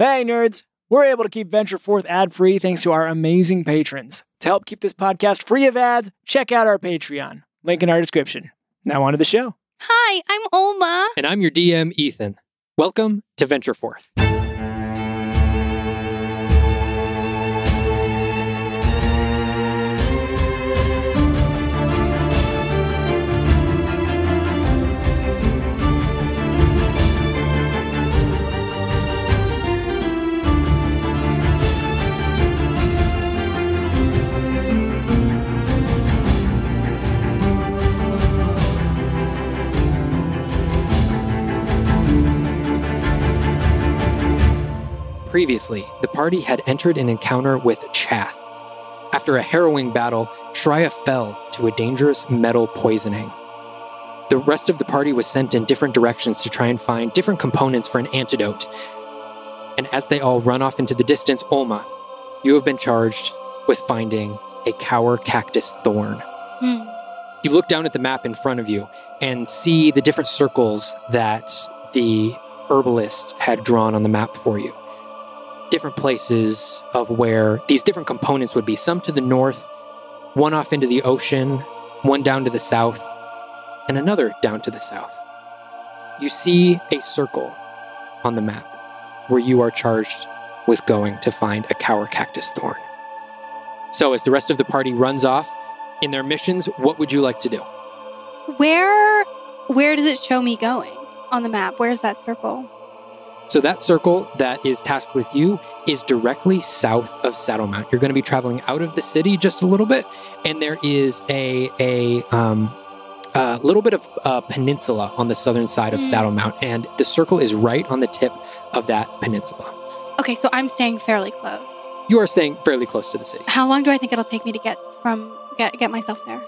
Hey, nerds! We're able to keep Venture Forth ad free thanks to our amazing patrons. To help keep this podcast free of ads, check out our Patreon. Link in our description. Now, on to the show. Hi, I'm Olma. And I'm your DM, Ethan. Welcome to Venture Forth. Previously, the party had entered an encounter with Chath. After a harrowing battle, Shreya fell to a dangerous metal poisoning. The rest of the party was sent in different directions to try and find different components for an antidote. And as they all run off into the distance, Olma, you have been charged with finding a Cower Cactus Thorn. Hmm. You look down at the map in front of you and see the different circles that the herbalist had drawn on the map for you. Different places of where these different components would be some to the north, one off into the ocean, one down to the south, and another down to the south. You see a circle on the map where you are charged with going to find a Cower Cactus Thorn. So, as the rest of the party runs off in their missions, what would you like to do? Where where does it show me going on the map? Where's that circle? So that circle that is tasked with you is directly south of Saddlemount. You're going to be traveling out of the city just a little bit, and there is a a um, a little bit of a peninsula on the southern side of Mm. Saddlemount, and the circle is right on the tip of that peninsula. Okay, so I'm staying fairly close. You are staying fairly close to the city. How long do I think it'll take me to get from get get myself there?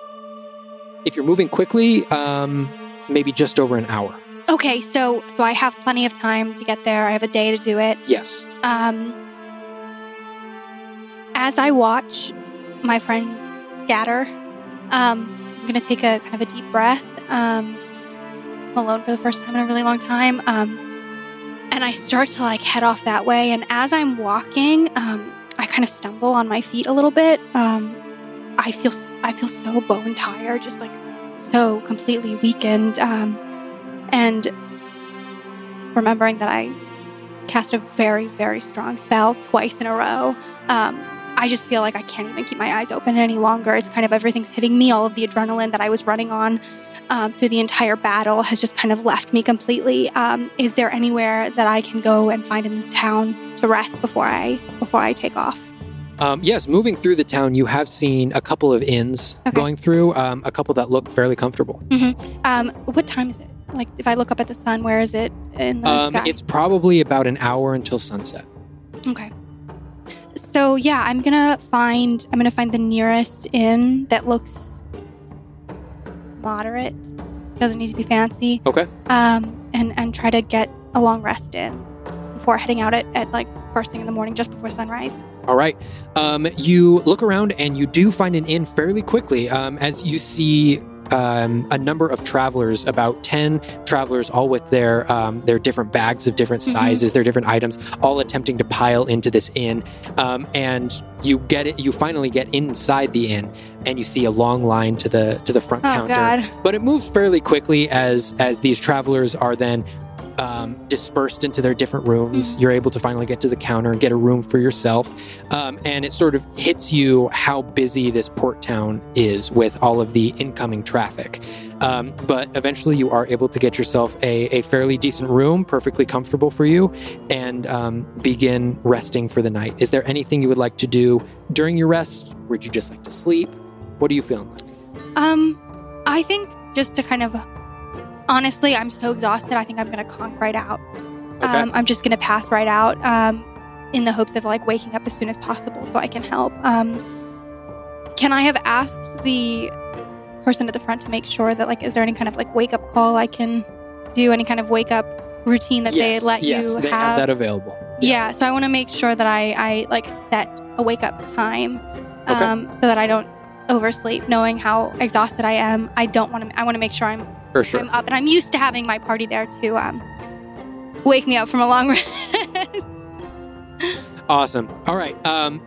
If you're moving quickly, um, maybe just over an hour. Okay, so so I have plenty of time to get there. I have a day to do it. Yes. Um, as I watch my friends scatter, um, I'm gonna take a kind of a deep breath. Um, I'm alone for the first time in a really long time. Um, and I start to like head off that way. And as I'm walking, um, I kind of stumble on my feet a little bit. Um, I feel I feel so bone tired, just like so completely weakened. Um, and remembering that I cast a very, very strong spell twice in a row. Um, I just feel like I can't even keep my eyes open any longer. It's kind of everything's hitting me. All of the adrenaline that I was running on um, through the entire battle has just kind of left me completely. Um, is there anywhere that I can go and find in this town to rest before I before I take off? Um, yes, moving through the town, you have seen a couple of inns Okay. going through, um, a couple that look fairly comfortable. Um, what time is it? Like, if I look up at the sun, where is it in the Um, sky? it's probably about an hour until sunset. Okay. So yeah, I'm gonna find I'm gonna find the nearest inn that looks moderate. Doesn't need to be fancy. Okay. Um, and and try to get a long rest in before heading out at, at like first thing in the morning, just before sunrise. All right. Um, you look around and you do find an inn fairly quickly um, as you see um, a number of travelers, about 10 travelers, all with their um, their different bags of different Mhm. sizes, their different items, all attempting to pile into this inn. Um, and you get it. You finally get inside the inn, and you see a long line to the to the front Oh counter. God. but it moves fairly quickly as as these travelers are then um, dispersed into their different rooms. You're able to finally get to the counter and get a room for yourself, um, and it sort of hits you how busy this port town is with all of the incoming traffic. Um, but eventually, you are able to get yourself a, a fairly decent room, perfectly comfortable for you, and um, begin resting for the night. Is there anything you would like to do during your rest? Would you just like to sleep? What are you feeling like? Um, I think just to kind of honestly, I'm so exhausted. I think I'm gonna conk right out. Okay. Um, I'm just gonna pass right out. Um, in the hopes of like waking up as soon as possible so I can help. Um, can I have asked the person at the front to make sure that like is there any kind of like wake up call I can do? Any kind of wake up routine that yes, they let yes, you they have that available. yeah, so I want to make sure that I, I like set a wake up time Okay. um, so that I don't oversleep, knowing how exhausted I am. I don't want to. I want to make sure I'm For sure. I'm up, and I'm used to having my party there to um, wake me up from a long rest. Awesome. All right. Um,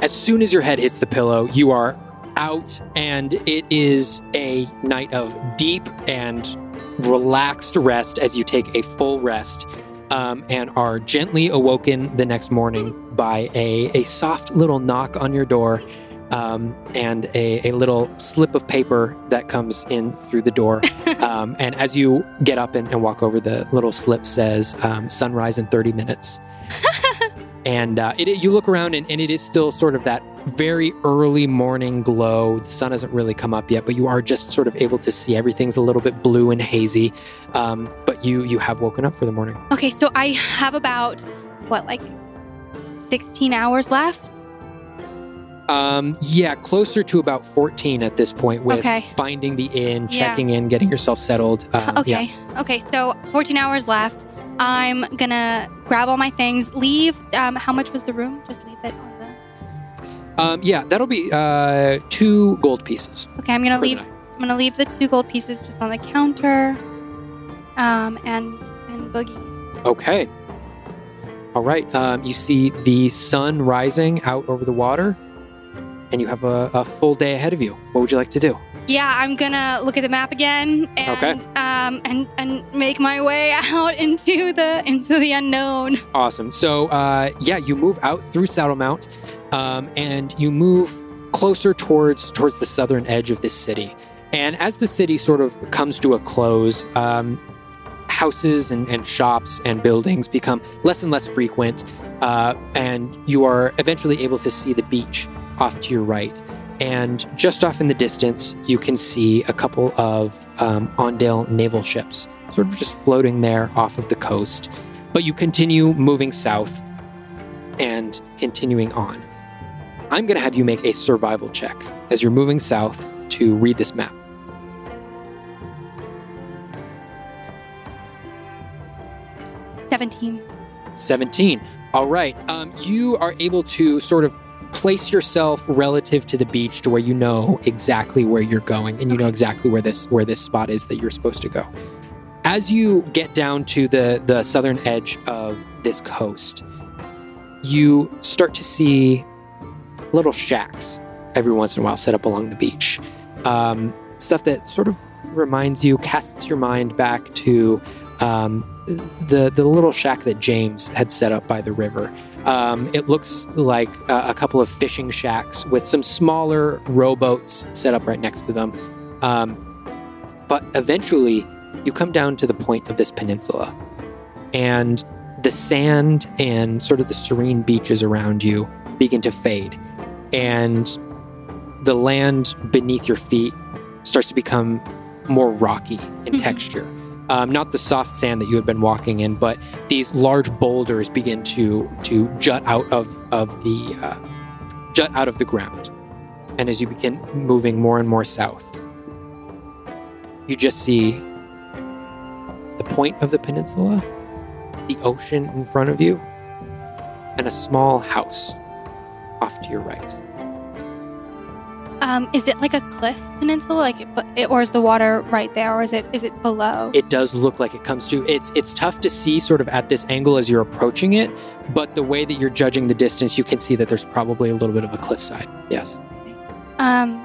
as soon as your head hits the pillow, you are out, and it is a night of deep and relaxed rest as you take a full rest um, and are gently awoken the next morning by a, a soft little knock on your door um, and a, a little slip of paper that comes in through the door. um, and as you get up and, and walk over, the little slip says um, sunrise in 30 minutes. and uh, it, you look around and, and it is still sort of that very early morning glow. The sun hasn't really come up yet, but you are just sort of able to see everything's a little bit blue and hazy. Um, but you you have woken up for the morning. Okay, so I have about what, like 16 hours left? Um, yeah, closer to about 14 at this point with Okay. finding the inn, Yeah. checking in, getting yourself settled. Um, okay. yeah. Okay, so 14 hours left. I'm gonna grab all my things, leave. Um, how much was the room? Just leave it on the. Um, yeah, that'll be uh, two gold pieces. Okay, I'm gonna leave. I'm gonna leave the two gold pieces just on the counter. Um, and and boogie. Okay. All right. Um, you see the sun rising out over the water, and you have a, a full day ahead of you. What would you like to do? Yeah, I'm gonna look at the map again and Okay. um and and make my way out into the into the unknown. Awesome. So, uh, yeah, you move out through Saddlemount, um, and you move closer towards towards the southern edge of this city. And as the city sort of comes to a close, um, houses and, and shops and buildings become less and less frequent, uh, and you are eventually able to see the beach off to your right. And just off in the distance, you can see a couple of um, Ondale naval ships, sort of just floating there off of the coast but you continue moving south and continuing on. I'm going to have you make a survival check as you're moving south to read this map. Seventeen. 17. All right. Um, you are able to sort of place yourself relative to the beach to where you know exactly where you're going and you know exactly where this where this spot is that you're supposed to go. As you get down to the the southern edge of this coast, you start to see little shacks every once in a while set up along the beach. Um, stuff that sort of reminds you, casts your mind back to um, the the little shack that James had set up by the river. Um, it looks like a, a couple of fishing shacks with some smaller rowboats set up right next to them. Um, but eventually, you come down to the point of this peninsula, and the sand and sort of the serene beaches around you begin to fade, and the land beneath your feet starts to become more rocky in Mhm. texture. Um, not the soft sand that you had been walking in, but these large boulders begin to to jut out of of the uh, jut out of the ground. And as you begin moving more and more south, you just see the point of the peninsula, the ocean in front of you, and a small house off to your right. Um, is it like a cliff peninsula, like, it, or is the water right there, or is it is it below? it does look like it comes to it's it's tough to see sort of at this angle as you're approaching it but the way that you're judging the distance you can see that there's probably a little bit of a cliffside yes Um,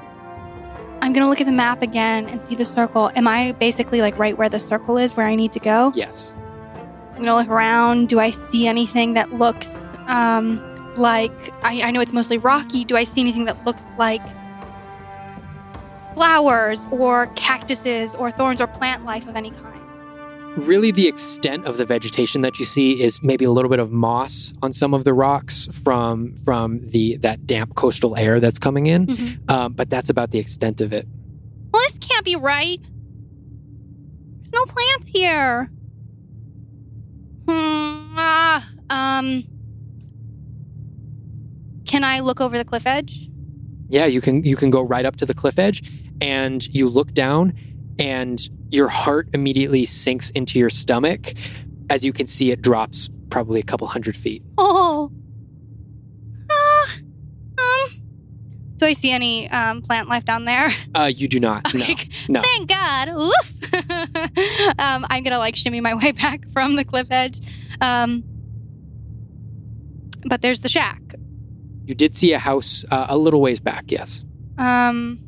I'm gonna look at the map again and see the circle. Am I basically like right where the circle is, where I need to go? yes I'm gonna look around. Do I see anything that looks um like I, I know it's mostly rocky. Do I see anything that looks like flowers or cactuses or thorns or plant life of any kind? really the extent of the vegetation that you see is maybe a little bit of moss on some of the rocks from from the that damp coastal air that's coming in Mhm. um, but that's about the extent of it Well, this can't be right. There's no plants here. Hmm. Ah. Um. Can I look over the cliff edge? yeah you can you can go right up to the cliff edge and you look down and your heart immediately sinks into your stomach as you can see it drops probably a couple hundred feet Oh. Ah. Um. Do I see any um, plant life down there? uh, you do not no Like, no. Thank God. Oof. um, I'm gonna like shimmy my way back from the cliff edge. Um, but there's the shack. You did see a house uh, a little ways back, yes. Um.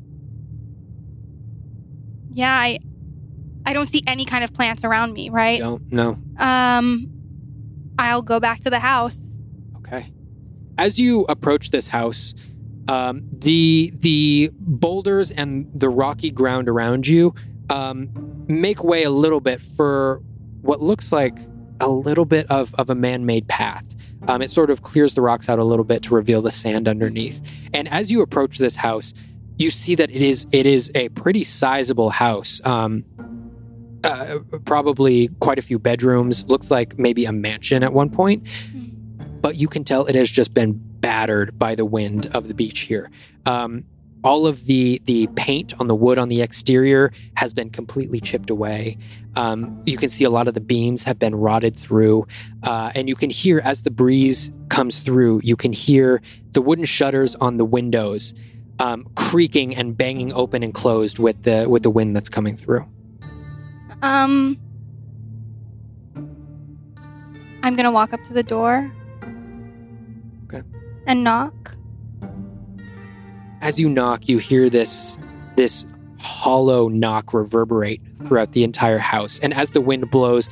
Yeah, I. I don't see any kind of plants around me, right? Don't no. Um. I'll go back to the house. Okay. As you approach this house, um, the the boulders and the rocky ground around you um, make way a little bit for what looks like a little bit of, of a man-made path. Um, it sort of clears the rocks out a little bit to reveal the sand underneath. And as you approach this house, you see that it is it is a pretty sizable house. Um, uh, probably quite a few bedrooms. Looks like maybe a mansion at one point. But you can tell it has just been battered by the wind of the beach here. Um, all of the the paint on the wood on the exterior has been completely chipped away. Um, you can see a lot of the beams have been rotted through, uh, and you can hear as the breeze comes through. You can hear the wooden shutters on the windows um, creaking and banging open and closed with the with the wind that's coming through. Um. I'm gonna walk up to the door. Okay. And knock. As you knock, you hear this this hollow knock reverberate throughout the entire house. And as the wind blows,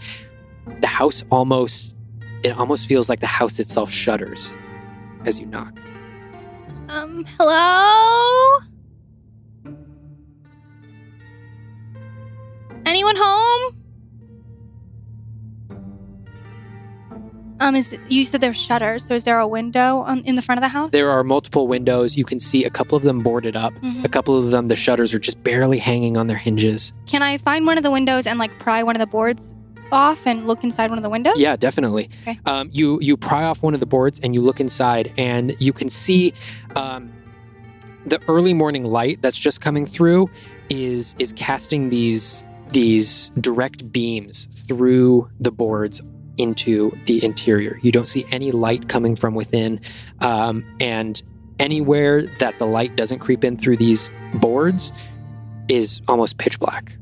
the house almost it almost feels like the house itself shudders as you knock. Um. Hello. Anyone home? Um. Is it, you said there's shutters? So is there a window on, in the front of the house? There are multiple windows. You can see a couple of them boarded up. Mhm. A couple of them the shutters are just barely hanging on their hinges. Can I find one of the windows and like pry one of the boards off and look inside one of the windows? Yeah, definitely. Okay. Um, you you pry off one of the boards and you look inside, and you can see um, the early morning light that's just coming through is is casting these these direct beams through the boards into the interior. You don't see any light coming from within, um, and anywhere that the light doesn't creep in through these boards is almost pitch black.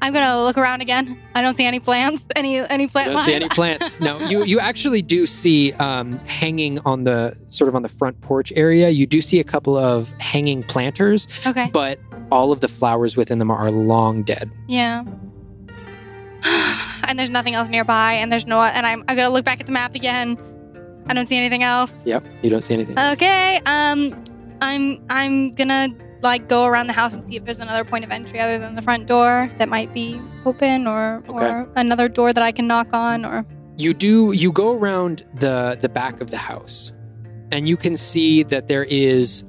I'm gonna look around again. I don't see any plants. Any any plant don't see any plants. No, you you actually do see um, hanging on the sort of on the front porch area. You do see a couple of hanging planters, okay. but all of the flowers within them are long dead. Yeah. and there's nothing else nearby, and there's no. And I'm I'm gonna look back at the map again. I don't see anything else. Yep, you don't see anything. else. Okay. Um, I'm I'm gonna like go around the house and see if there's another point of entry other than the front door that might be open, or Okay. or another door that I can knock on, or You do you go around the the back of the house, and you can see that there is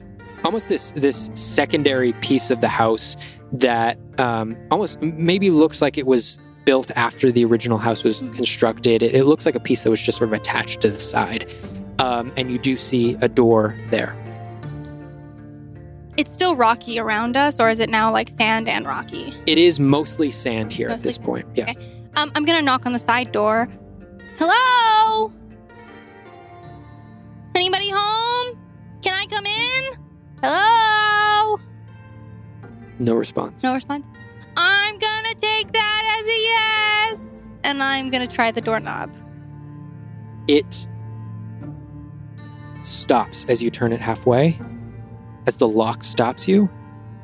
almost this this secondary piece of the house that um, almost maybe looks like it was built after the original house was Mhm. constructed. It, it looks like a piece that was just sort of attached to the side, um, and you do see a door there. It's still rocky around us, or is it now like sand and rocky? It is mostly sand here at this point. Yeah. Okay. Um, I'm gonna knock on the side door. Hello? Anybody home? Can I come in? Hello? No response. No response. I'm gonna take that as a yes, and I'm gonna try the doorknob. It stops as you turn it halfway, as the lock stops you.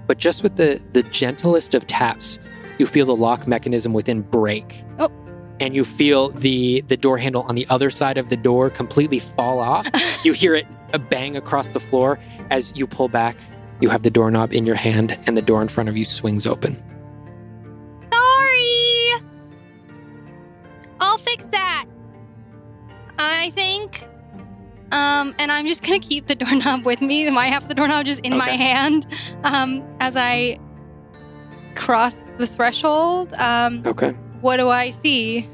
But just with the, the gentlest of taps, you feel the lock mechanism within break. Oh. And you feel the, the door handle on the other side of the door completely fall off. you hear it a bang across the floor as you pull back. You have the doorknob in your hand, and the door in front of you swings open. Sorry. I'll fix that. I think. Um, and I'm just gonna keep the doorknob with me. My half of the doorknob just in my hand. Um, as I cross the threshold. Um, Okay. what do I see?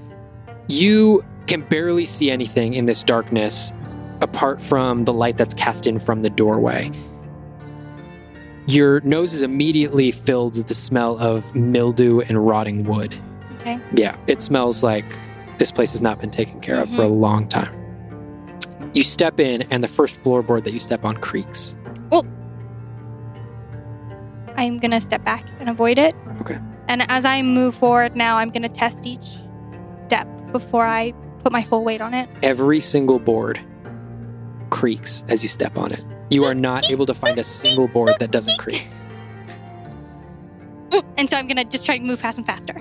You can barely see anything in this darkness apart from the light that's cast in from the doorway. Your nose is immediately filled with the smell of mildew and rotting wood. Okay. Yeah, it smells like this place has not been taken care of for a long time. You step in, and the first floorboard that you step on creaks. Well, I'm gonna step back and avoid it. Okay. And as I move forward now, I'm gonna test each step before I put my full weight on it. Every single board creaks as you step on it. You are not able to find a single board that doesn't creak. And so I'm gonna just try to move past him faster.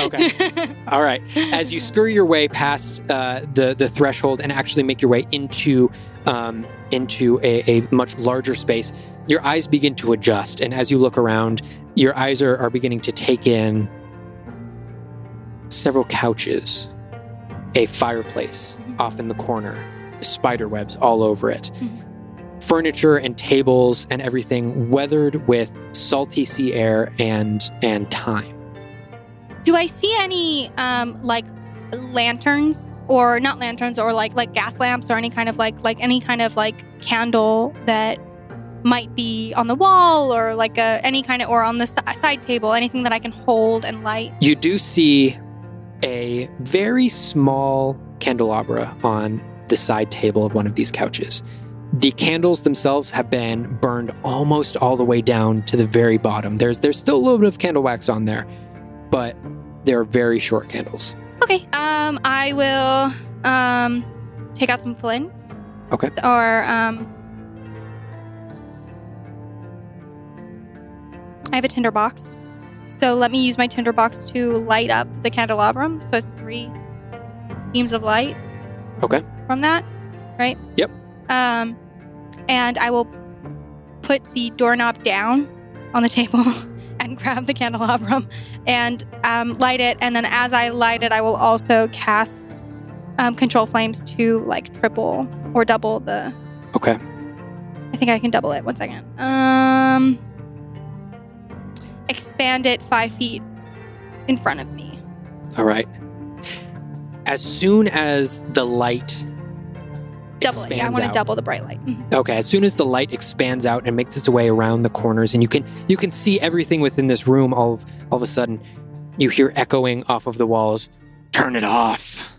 Okay. All right. As you scurry your way past uh, the the threshold and actually make your way into um, into a, a much larger space, your eyes begin to adjust, and as you look around, your eyes are, are beginning to take in several couches, a fireplace Mhm. off in the corner, spider webs all over it. Mhm. Furniture and tables and everything weathered with salty sea air and and time. Do I see any um like lanterns or not lanterns or like like gas lamps or any kind of like like any kind of like candle that might be on the wall or like a any kind of or on the si- side table anything that I can hold and light? you do see a very small candelabra on the side table of one of these couches. The candles themselves have been burned almost all the way down to the very bottom. There's there's still a little bit of candle wax on there, but they're very short candles. Okay. Um I will um take out some flint. Okay. Or um I have a tinder box. So let me use my tinder box to light up the candelabrum. So it's three beams of light. Okay. From that, right? Yep. Um and I will put the doorknob down on the table and grab the candelabrum and um, light it. And then as I light it, I will also cast um, control flames to like triple or double the. Okay. I think I can double it. One second. Um, expand it five feet in front of me. All right. As soon as the light Double it. Yeah, I want to out- double the bright light. Mhm. Okay, as soon as the light expands out and makes its way around the corners, and you can you can see everything within this room, all of all of a sudden, you hear echoing off of the walls. Turn it off.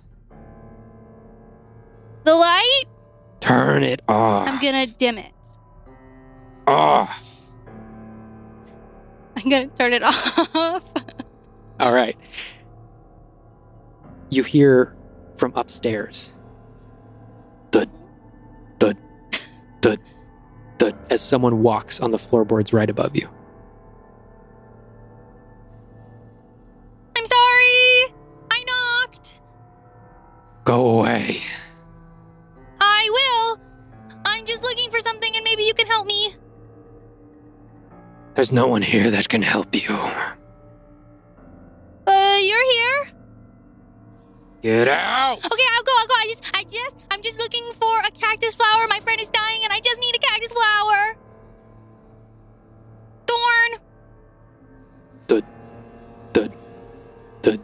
The light. Turn it off. I'm gonna dim it. off. I'm gonna turn it off. All right. You hear from upstairs. Thud, thud, thud, as someone walks on the floorboards right above you. I'm sorry. I knocked. Go away. I will. I'm just looking for something, and maybe you can help me. There's no one here that can help you. Uh, you're here. Get out! Okay, I'll go. I'll go. I just, I just, I'm just looking for a cactus flower. My friend is dying, and I just need a cactus flower. Thorn. The, The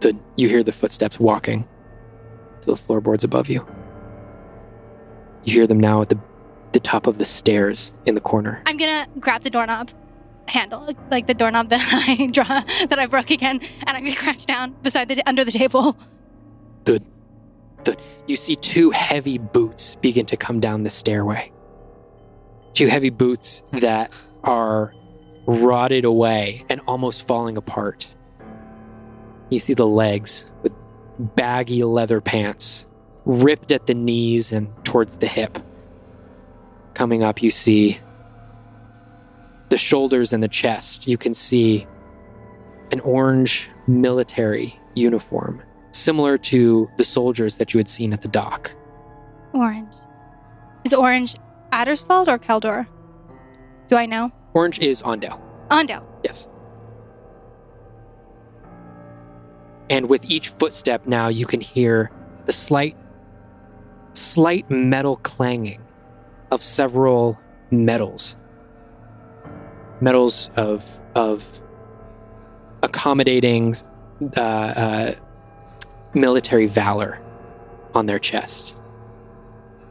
The you hear the footsteps walking to the floorboards above you. You hear them now at the, the top of the stairs in the corner. I'm gonna grab the doorknob handle, like the doorknob that I draw, that I broke again, and I'm gonna crash down beside the under the table. You see two heavy boots begin to come down the stairway. Two heavy boots that are rotted away and almost falling apart. You see the legs with baggy leather pants, ripped at the knees and towards the hip. Coming up, you see the shoulders and the chest. You can see an orange military uniform, similar to the soldiers that you had seen at the dock. Orange. Is orange Addersfeld or Keldor? Do I know? Orange is Ondale, Ondale. yes. And with each footstep now, you can hear the slight, slight metal clanging of several metals. Metals of of accommodating uh, uh, military valor on their chest.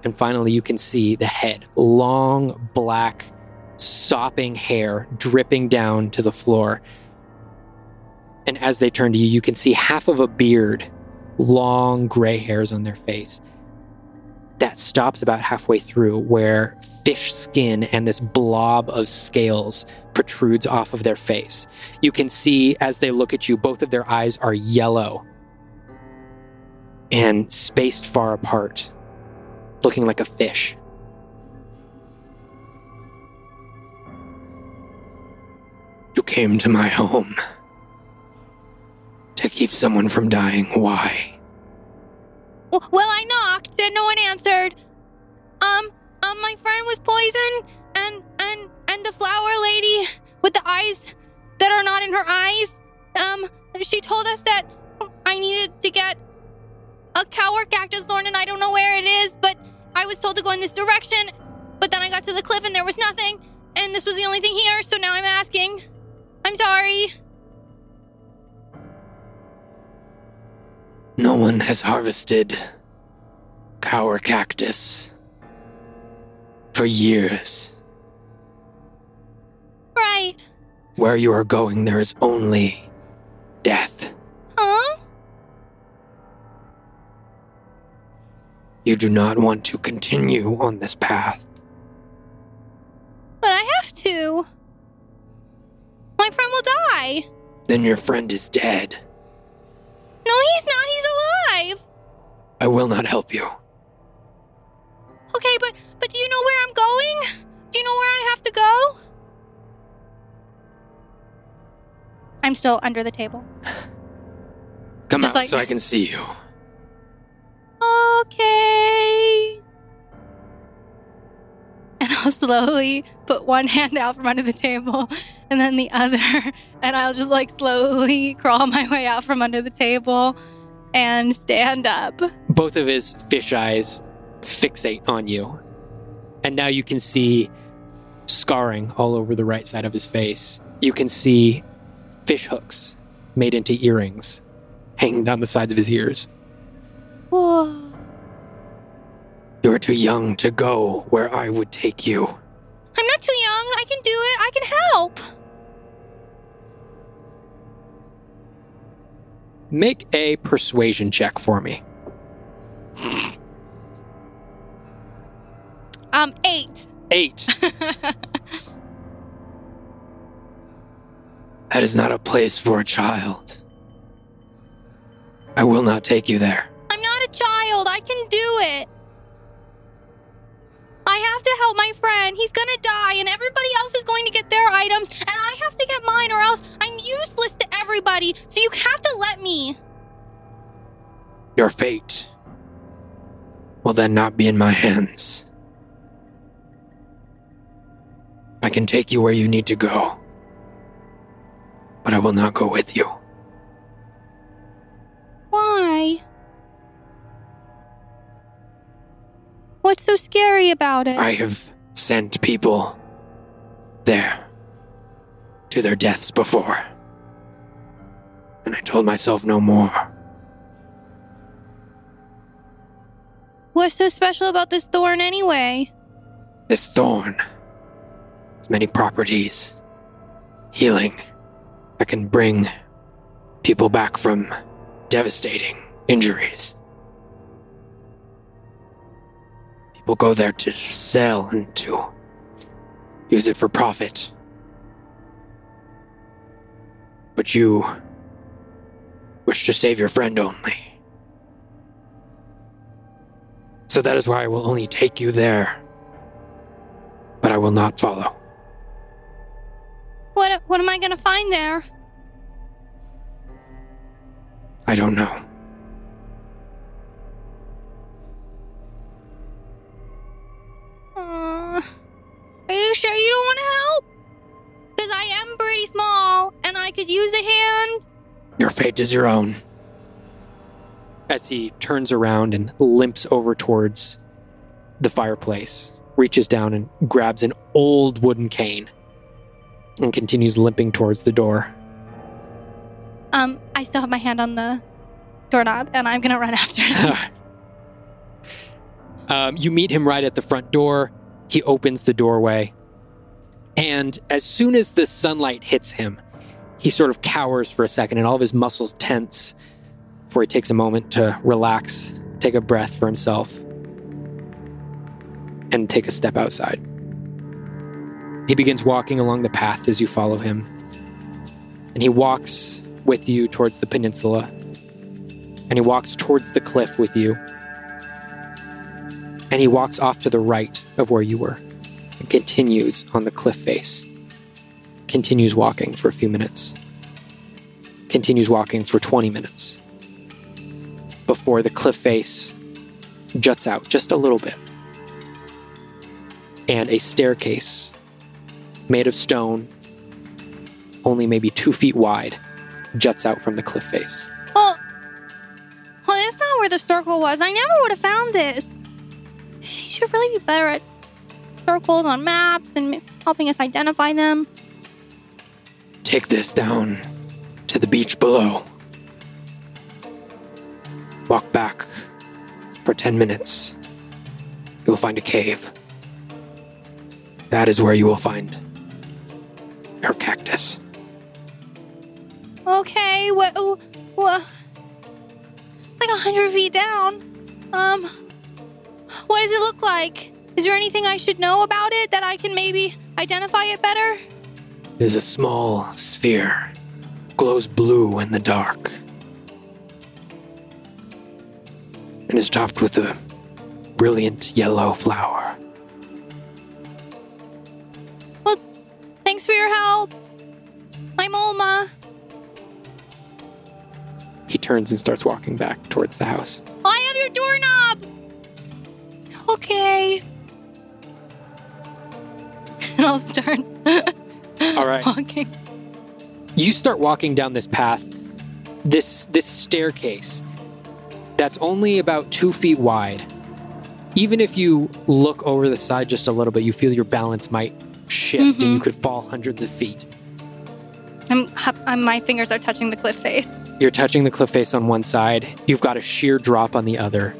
And finally, you can see the head, long black sopping hair dripping down to the floor. And as they turn to you, you can see half of a beard, long gray hairs on their face. That stops about halfway through, where fish skin and this blob of scales protrudes off of their face. You can see as they look at you, both of their eyes are yellow. and spaced far apart, looking like a fish. You came to my home to keep someone from dying. Why? Well, I knocked and no one answered. Um, um, my friend was poisoned, and and and the flower lady with the eyes that are not in her eyes. Um, she told us that I needed to get a cower cactus thorn, and I don't know where it is, but I was told to go in this direction. But then I got to the cliff and there was nothing, and this was the only thing here. So now I'm asking. I'm sorry. No one has harvested cower cactus for years. Right? Where you are going, there is only death. Huh? You do not want to continue on this path. But I have to. My friend will die. Then your friend is dead. I will not help you. Okay, but but do you know where I'm going? Do you know where I have to go? I'm still under the table. Come Just out like- so I can see you. Okay. And I'll slowly put one hand out from under the table and then the other. And I'll just like slowly crawl my way out from under the table and stand up. Both of his fish eyes fixate on you. And now you can see scarring all over the right side of his face. You can see fish hooks made into earrings hanging down the sides of his ears. Whoa. You are too young to go where I would take you. I'm not too young. I can do it. I can help. Make a persuasion check for me. Um, eight. Eight. That is not a place for a child. I will not take you there. I'm not a child. I can do it. I have to help my friend. He's gonna die, and everybody else is going to get their items, and I have to get mine, or else I'm useless to everybody. So you have to let me. Your fate will then not be in my hands. I can take you where you need to go, but I will not go with you. Why? What's so scary about it? I have sent people there to their deaths before, and I told myself no more. What's so special about this thorn anyway? This thorn has many properties. Healing. I can bring people back from devastating injuries. People go there to sell and to use it for profit. But you wish to save your friend only. So that is why I will only take you there but I will not follow. What what am I gonna find there? I don't know. Uh, are you sure you don't want to help? Because I am pretty small and I could use a hand. Your fate is your own. As he turns around and limps over towards the fireplace, reaches down and grabs an old wooden cane and continues limping towards the door. Um, I still have my hand on the doorknob and I'm gonna run after him. um, you meet him right at the front door. He opens the doorway. And as soon as the sunlight hits him, he sort of cowers for a second and all of his muscles tense before he takes a moment to relax, take a breath for himself, and take a step outside. He begins walking along the path as you follow him. And he walks with you towards the peninsula. and he walks towards the cliff with you. And he walks off to the right of where you were and continues on the cliff face. Continues walking for a few minutes. Continues walking for 20 minutes. Before the cliff face juts out just a little bit. And a staircase made of stone, only maybe two feet wide, juts out from the cliff face. Well, well, that's not where the circle was. I never would have found this. She should really be better at circles on maps and helping us identify them. Take this down to the beach below. Walk back for 10 minutes. You'll find a cave. That is where you will find your cactus. Okay, what? What? Like a hundred feet down. Um, what does it look like? Is there anything I should know about it that I can maybe identify it better? It is a small sphere, glows blue in the dark, and is topped with a brilliant yellow flower. Well, thanks for your help. I'm Olma. He turns and starts walking back towards the house. I have your doorknob. Okay. And I'll start All right. walking. you start walking down this path this this staircase that's only about two feet wide. Even if you look over the side just a little bit you feel your balance might shift and you could fall hundreds of feet. I'm, I'm, my fingers are touching the cliff face. you're touching the cliff face on one side. You've got a sheer drop on the other.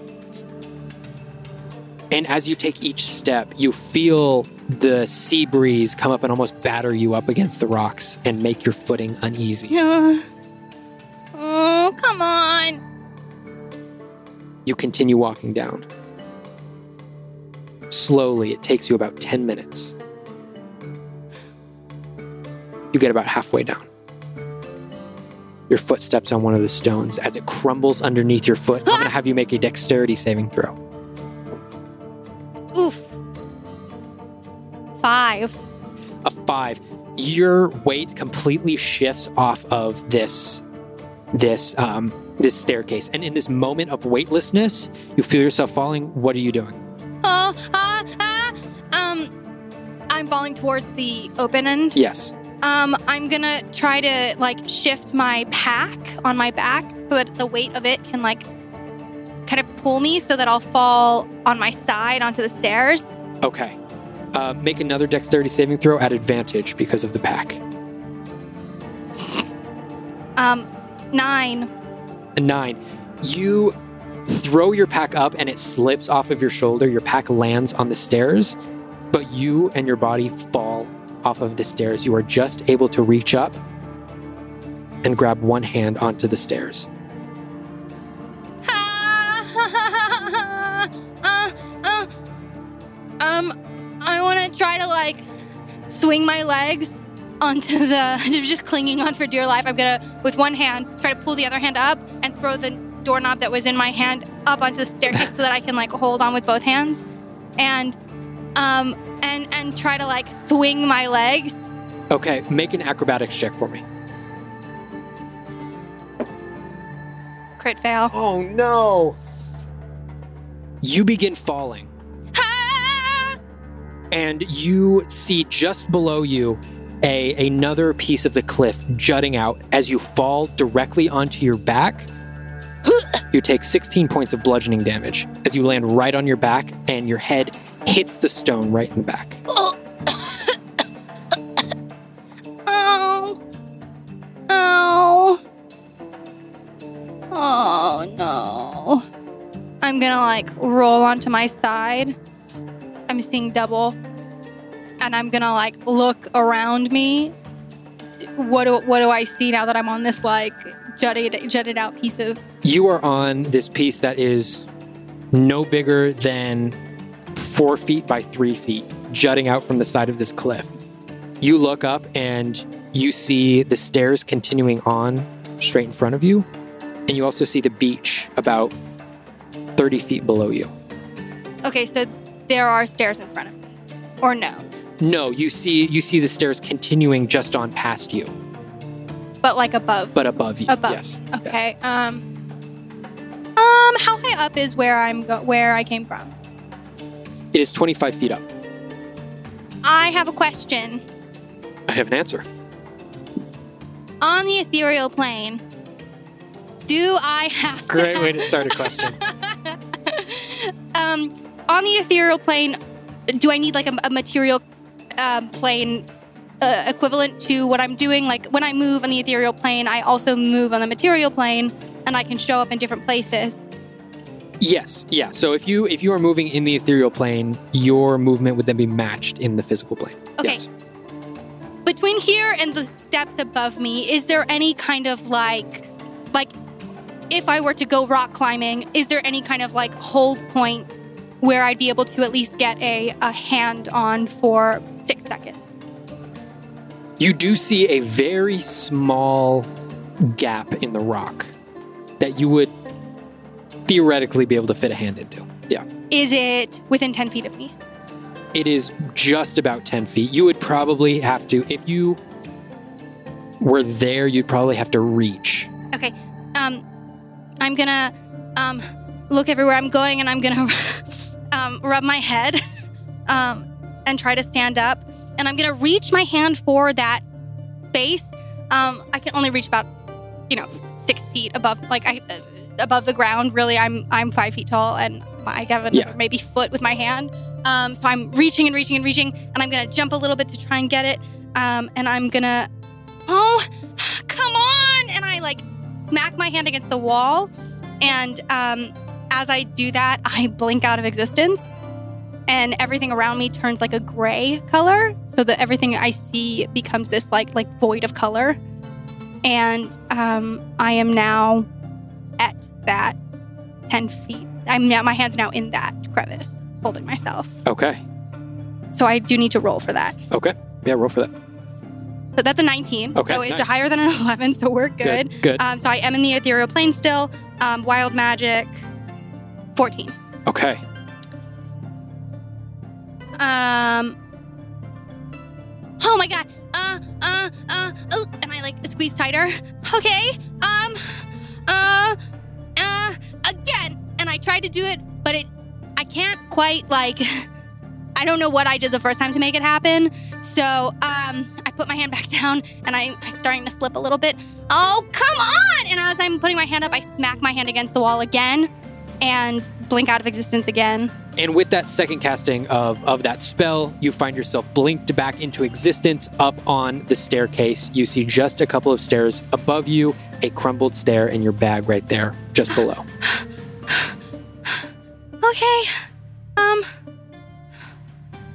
And as you take each step you feel the sea breeze come up and almost batter you up against the rocks and make your footing uneasy. Uh, You continue walking down. Slowly, it takes you about 10 minutes. You get about halfway down. Your foot steps on one of the stones. As it crumbles underneath your foot, I'm going to have you make a dexterity saving throw. Oof. Five. A five. Your weight completely shifts off of this, this, um, this staircase, and in this moment of weightlessness, you feel yourself falling. What are you doing? Oh, ah, ah. Um, I'm falling towards the open end. Yes. Um, I'm gonna try to like shift my pack on my back so that the weight of it can like kind of pull me so that I'll fall on my side onto the stairs. Okay. Uh, make another dexterity saving throw at advantage because of the pack. Um, nine. A nine. You throw your pack up and it slips off of your shoulder. Your pack lands on the stairs, but you and your body fall off of the stairs. You are just able to reach up and grab one hand onto the stairs. uh, uh, um, I want to try to like swing my legs onto the just clinging on for dear life. I'm gonna with one hand try to pull the other hand up throw the doorknob that was in my hand up onto the staircase so that I can like hold on with both hands, and um and and try to like swing my legs. Okay, make an acrobatics check for me. Crit fail. Oh no! You begin falling. and you see just below you a another piece of the cliff jutting out as you fall directly onto your back you take 16 points of bludgeoning damage as you land right on your back and your head hits the stone right in the back Oh. oh. Oh. Oh no. I'm gonna like roll onto my side. I'm seeing double. And I'm gonna like look around me. What do what do I see now that I'm on this like jutted jutted out piece of you are on this piece that is no bigger than four feet by three feet, jutting out from the side of this cliff. You look up and you see the stairs continuing on straight in front of you, And you also see the beach about 30 feet below you. Okay, so there are stairs in front of me. Or no. No, you see you see the stairs continuing just on past you, But like above. but above you. Above. Yes. okay. Um Um how high up is where I'm go- where I came from? It is 25 feet up. I have a question. I have an answer. On the ethereal plane, do I have to Great way to start a question. um, on the ethereal plane, do I need like a, a material um, plane uh, equivalent to what I'm doing? Like when I move on the ethereal plane, I also move on the material plane, and I can show up in different places. Yes, yeah. So if you if you are moving in the ethereal plane, your movement would then be matched in the physical plane. Okay. Yes. Between here and the steps above me, is there any kind of like, like, if I were to go rock climbing, is there any kind of like hold point where I'd be able to at least get a, a hand on for six seconds? You do see a very small gap in the rock that you would theoretically be able to fit a hand into. Yeah. Is it within 10 feet of me? It is just about 10 feet. You would probably have to, if you were there, you'd probably have to reach. Okay. Um, I'm gonna um look everywhere I'm going, and I'm gonna um rub my head, um, and try to stand up. And I'm gonna reach my hand for that space. Um, I can only reach about, you know, six feet above, like I uh, above the ground. Really, I'm I'm five feet tall, and I have another Yeah. maybe foot with my hand. Um, so I'm reaching and reaching and reaching, and I'm gonna jump a little bit to try and get it. Um, and I'm gonna, oh, come on! And I like smack my hand against the wall, and um, as I do that, I blink out of existence, and everything around me turns like a gray color, so that everything I see becomes this like like void of color, and um, I am now at that ten feet. I'm now my hand's now in that crevice, holding myself. Okay. So I do need to roll for that. Okay. Yeah, roll for that. So that's a 19. Okay, So it's a nice. higher than an 11, so we're good. Good. Good. Um, so I am in the ethereal plane still. Um, wild magic, 14. okay. Um. Oh my god. Uh, uh, uh, oh, and I like squeeze tighter. Okay. Um, uh, uh, again. And I tried to do it, but it, I can't quite like, I don't know what I did the first time to make it happen. So, um, I put my hand back down and I, I'm starting to slip a little bit. Oh, come on! And as I'm putting my hand up, I smack my hand against the wall again and blink out of existence again. And with that second casting of, of that spell, you find yourself blinked back into existence up on the staircase. You see just a couple of stairs above you, a crumbled stair, and your bag right there just below. okay, um,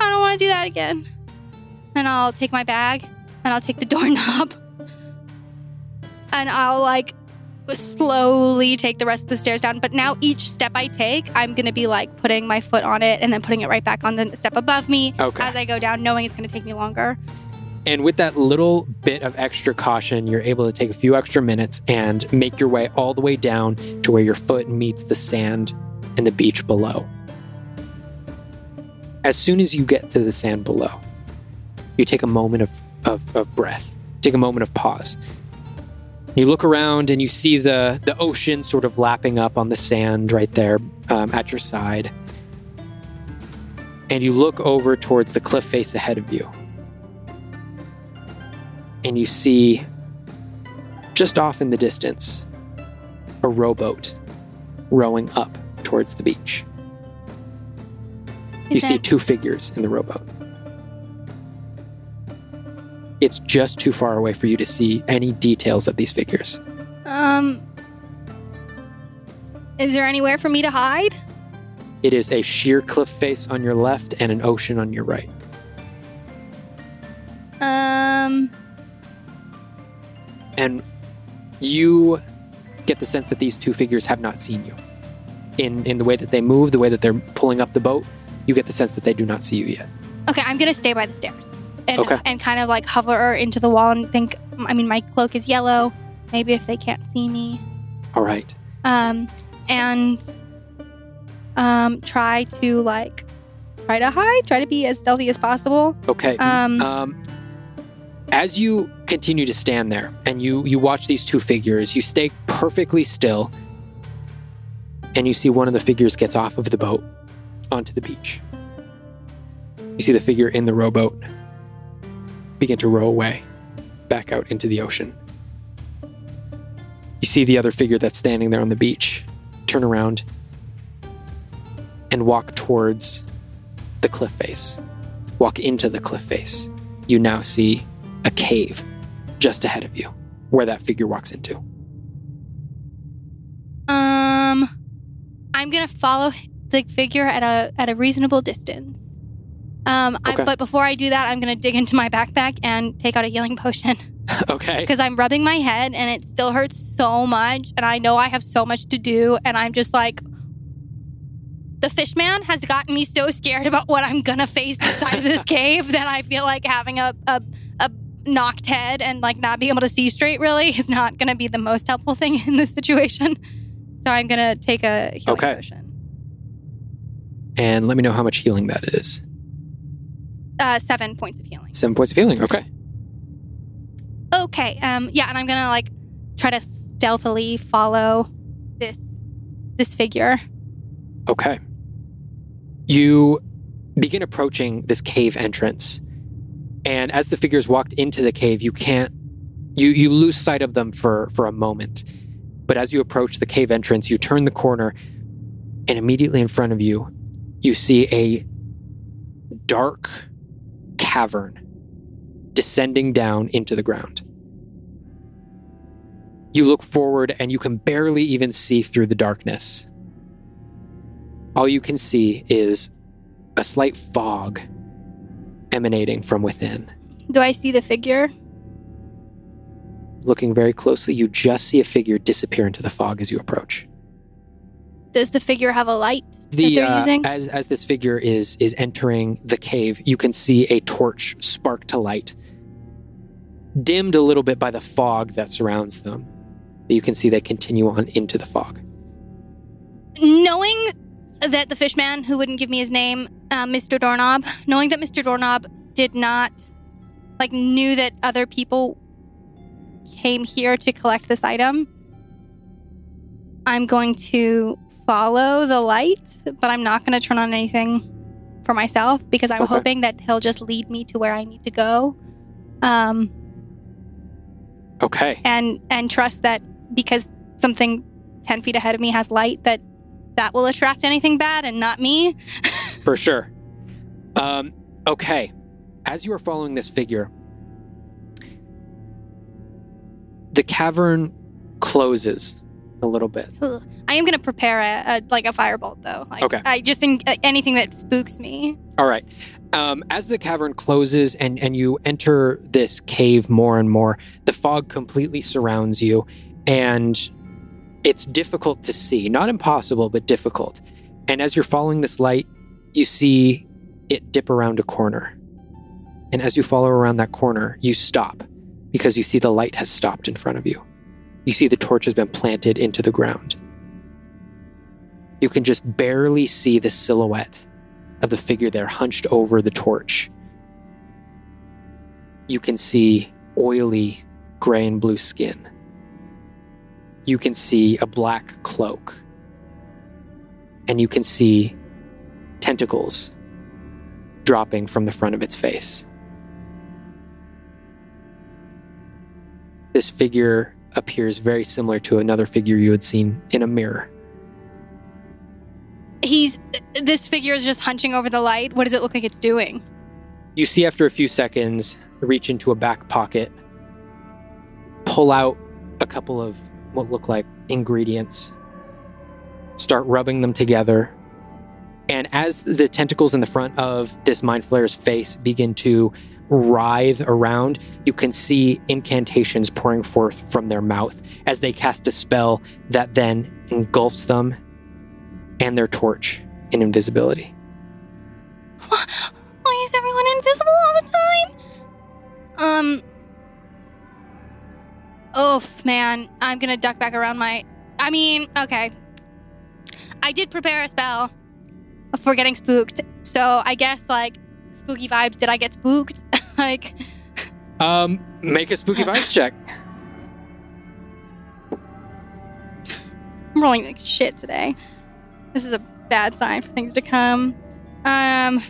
I don't want to do that again. And I'll take my bag and I'll take the doorknob and I'll like slowly take the rest of the stairs down. But now each step I take, I'm gonna be like putting my foot on it and then putting it right back on the step above me Okay. as I go down, knowing it's gonna take me longer. And with that little bit of extra caution, you're able to take a few extra minutes and make your way all the way down to where your foot meets the sand and the beach below. As soon as you get to the sand below, you take a moment of, of, of breath, take a moment of pause. You look around and you see the, the ocean sort of lapping up on the sand right there um, at your side. And you look over towards the cliff face ahead of you and you see just off in the distance a rowboat rowing up towards the beach. You Is see two figures in the rowboat. It's just too far away for you to see any details of these figures. um, is there anywhere for me to hide? It is a sheer cliff face on your left and an ocean on your right. Um, And you get the sense that these two figures have not seen you. In in the way that they move, the way that they're pulling up the boat, you get the sense that they do not see you yet. Okay, I'm gonna stay by the stairs and Okay. and kind of like hover into the wall and think. I mean, my cloak is yellow. Maybe if they can't see me, All right. um, and um, try to like try to hide, try to be as stealthy as possible. Okay. Um, Um, as you continue to stand there and you you watch these two figures, you stay perfectly still, and you see one of the figures gets off of the boat onto the beach. You see the figure in the rowboat begin to row away back out into the ocean. You see the other figure that's standing there on the beach turn around and walk towards the cliff face. Walk into the cliff face. You now see a cave just ahead of you where that figure walks into. Um, I'm gonna follow the figure at a at a reasonable distance. Um, Okay. I, but before I do that, I'm gonna dig into my backpack and take out a healing potion okay. because I'm rubbing my head and it still hurts so much, and I know I have so much to do, and I'm just like. The fish man has gotten me so scared about what I'm gonna face inside of this cave that I feel like having a, a a knocked head and like not being able to see straight really is not gonna be the most helpful thing in this situation. So I'm gonna take a healing Okay. potion. And let me know how much healing that is. Uh, seven points of healing. Seven points of healing. Okay. Okay. Um. Yeah, and I'm gonna like try to stealthily follow this this figure. Okay. You begin approaching this cave entrance. And as the figures walked into the cave, you can't you you lose sight of them for for a moment. But as you approach the cave entrance, you turn the corner and immediately in front of you, you see a dark cavern descending down into the ground. You look forward and you can barely even see through the darkness. All you can see is a slight fog emanating from within. Do I see the figure? Looking very closely, you just see a figure disappear into the fog as you approach. Does the figure have a light The that they're uh, using? as as this figure is is entering the cave, you can see a torch spark to light, dimmed a little bit by the fog that surrounds them. But you can see they continue on into the fog. knowing that the fishman who wouldn't give me his name, uh, Mr. Doorknob, knowing that Mr. Doorknob did not, like, knew that other people came here to collect this item, I'm going to follow the light, but I'm not going to turn on anything for myself because I'm Okay. hoping that he'll just lead me to where I need to go. Um, Okay. and and trust that because something 10 feet ahead of me has light that that will attract anything bad and not me For sure. Um, okay. As you are following this figure, the cavern closes a little bit. Ugh. i am going to prepare a, a like a firebolt though like, Okay. i just in, uh, anything that spooks me All right. Um, as the cavern closes and, and you enter this cave more and more, the fog completely surrounds you, and it's difficult to see. Not impossible, but difficult. And as you're following this light, you see it dip around a corner. And as you follow around that corner, you stop because you see the light has stopped in front of you. You see the torch has been planted into the ground. You can just barely see the silhouette of the figure there hunched over the torch. You can see oily gray and blue skin. You can see a black cloak. And you can see tentacles dropping from the front of its face. This figure appears very similar to another figure you had seen in a mirror. he's this figure is just hunching over the light what does it look like it's doing You see after a few seconds, reach into a back pocket, pull out a couple of what look like ingredients, start rubbing them together. And as the tentacles in the front of this Mind Flayer's face begin to writhe around, you can see incantations pouring forth from their mouth as they cast a spell that then engulfs them and their torch in invisibility. why is everyone invisible all the time um oh man i'm gonna duck back around my I mean, okay. I did prepare a spell for getting spooked. So I guess like spooky vibes. Did I get spooked? like Um, make a spooky vibes check. I'm rolling like shit today. This is a bad sign for things to come. Um,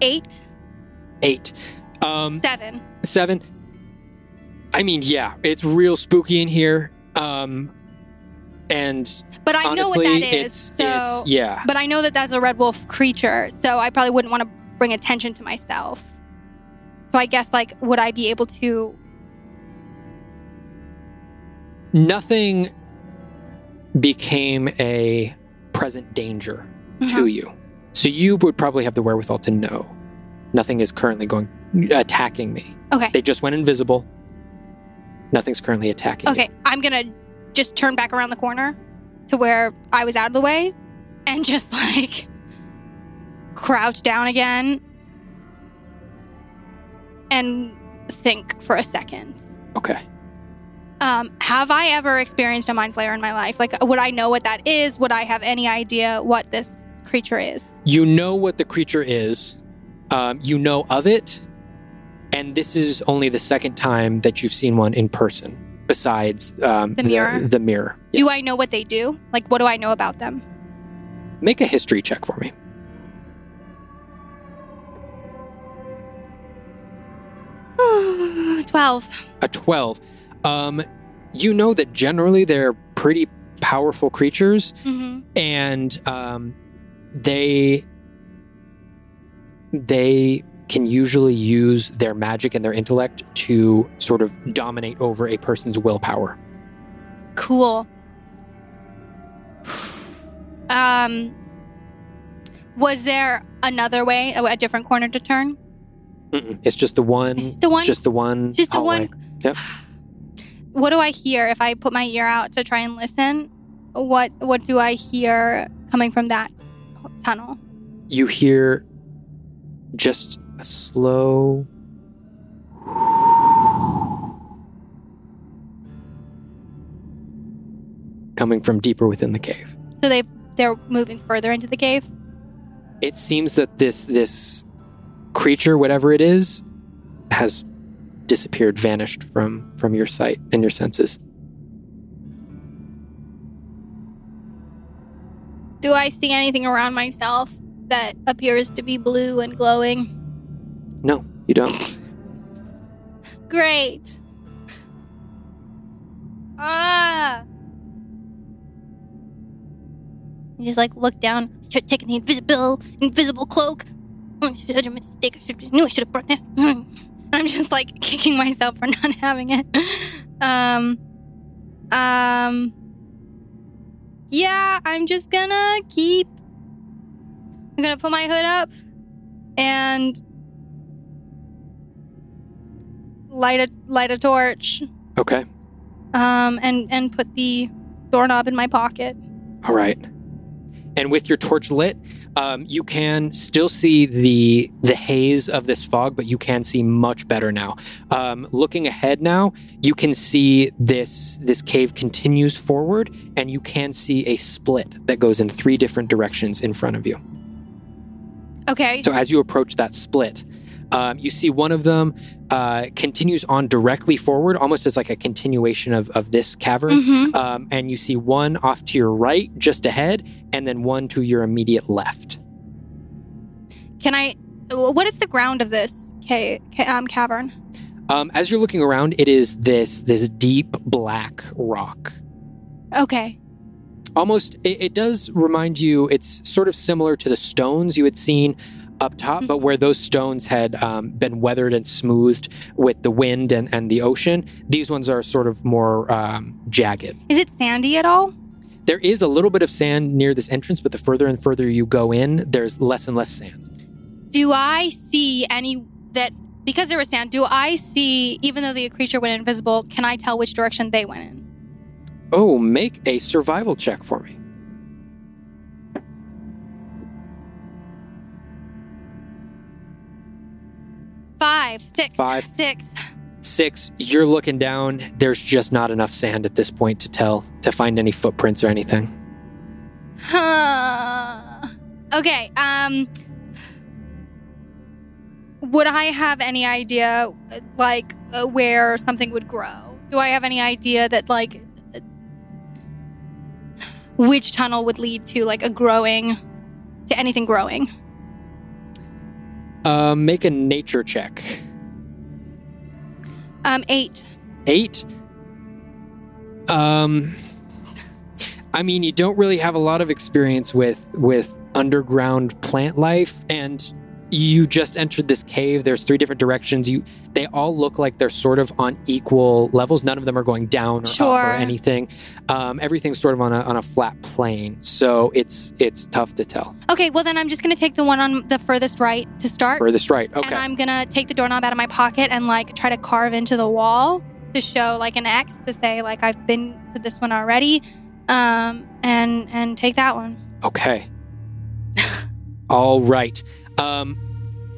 eight, Eight. Um, seven. seven. I mean, yeah, it's real spooky in here. Um, and But I know what that is. it's so, it's yeah. but I know that that's a red wolf creature. So I probably wouldn't want to bring attention to myself. So I guess like, would I be able to? Nothing became a present danger to Mhm. you, so you would probably have the wherewithal to know nothing is currently going attacking me. Okay. They just went invisible. Nothing's currently attacking. you. Okay, I'm gonna just turn back around the corner to where I was out of the way and just like crouch down again and think for a second. Okay. Um, have I ever experienced a mind flayer in my life? Like, would I know what that is? Would I have any idea what this creature is? You know what the creature is. Um, you know of it, and this is only the second time that you've seen one in person. Besides um, The mirror? The, mirror. Do I know what they do? Like, what do I know about them? make a history check for me? Twelve. A twelve. Um, you know that generally they're pretty powerful creatures, Mm-hmm. and um, they they can usually use their magic and their intellect to sort of dominate over a person's willpower. Cool. Um, was there another way, a different corner to turn? Mm-mm. It's just the one. It's just the one. Just the one. Just the hallway. one. Yep. What do I hear if I put my ear out to try and listen? What What do I hear coming from that tunnel? You hear just a slow. Coming from deeper within the cave. So they they're moving further into the cave. It seems that this this creature, whatever it is, has disappeared, vanished from from your sight and your senses. Do I see anything around myself that appears to be blue and glowing? No, you don't. Great. Ah. You just like look down. Have the invisible invisible cloak. Oh, I should have made a mistake. I should knew I should have brought that. And I'm just like kicking myself for not having it. Um. Um. Yeah, I'm just gonna keep. I'm gonna put my hood up and light a light a torch Okay. um and and put the doorknob in my pocket All right. And with your torch lit, um, you can still see the the haze of this fog, but you can see much better now. Um, looking ahead now, you can see this this cave continues forward, and you can see a split that goes in three different directions in front of you. okay So as you approach that split, um, you see one of them uh, continues on directly forward, almost as like a continuation of of this cavern. Mhm. Um, and you see one off to your right, just ahead, and then one to your immediate left. can i what is the ground of this ca- ca- um, cavern Um, as you're looking around, it is this this deep black rock. okay Almost, it, it does remind you. It's sort of similar to the stones you had seen up top, but where those stones had um, been weathered and smoothed with the wind and, and the ocean, these ones are sort of more um, jagged. is it sandy at all There is a little bit of sand near this entrance, but the further and further you go in, there's less and less sand. do i see any that because there was sand do i see even though the creature went invisible can i tell which direction they went in Oh, make a survival check for me. Five six Five. six Six, you're looking down. There's just not enough sand at this point to tell, to find any footprints or anything. Huh. okay. Um. Would I have any idea, like, uh, where something would grow? Do I have any idea that, like, which tunnel would lead to, like, a growing, to anything growing? Uh, make a nature check. Um, eight. Eight. Um, I mean, you don't really have a lot of experience with with underground plant life, and you just entered this cave. There's three different directions. You, they all look like they're sort of on equal levels. None of them are going down or up or anything. Um, everything's sort of on a on a flat plane, so it's it's tough to tell. Okay, well, then I'm just gonna take the one on the furthest right to start. Furthest right. Okay. And I'm gonna take the doorknob out of my pocket and like try to carve into the wall to show like an X to say like I've been to this one already, um, and and take that one. Okay. All right. Um,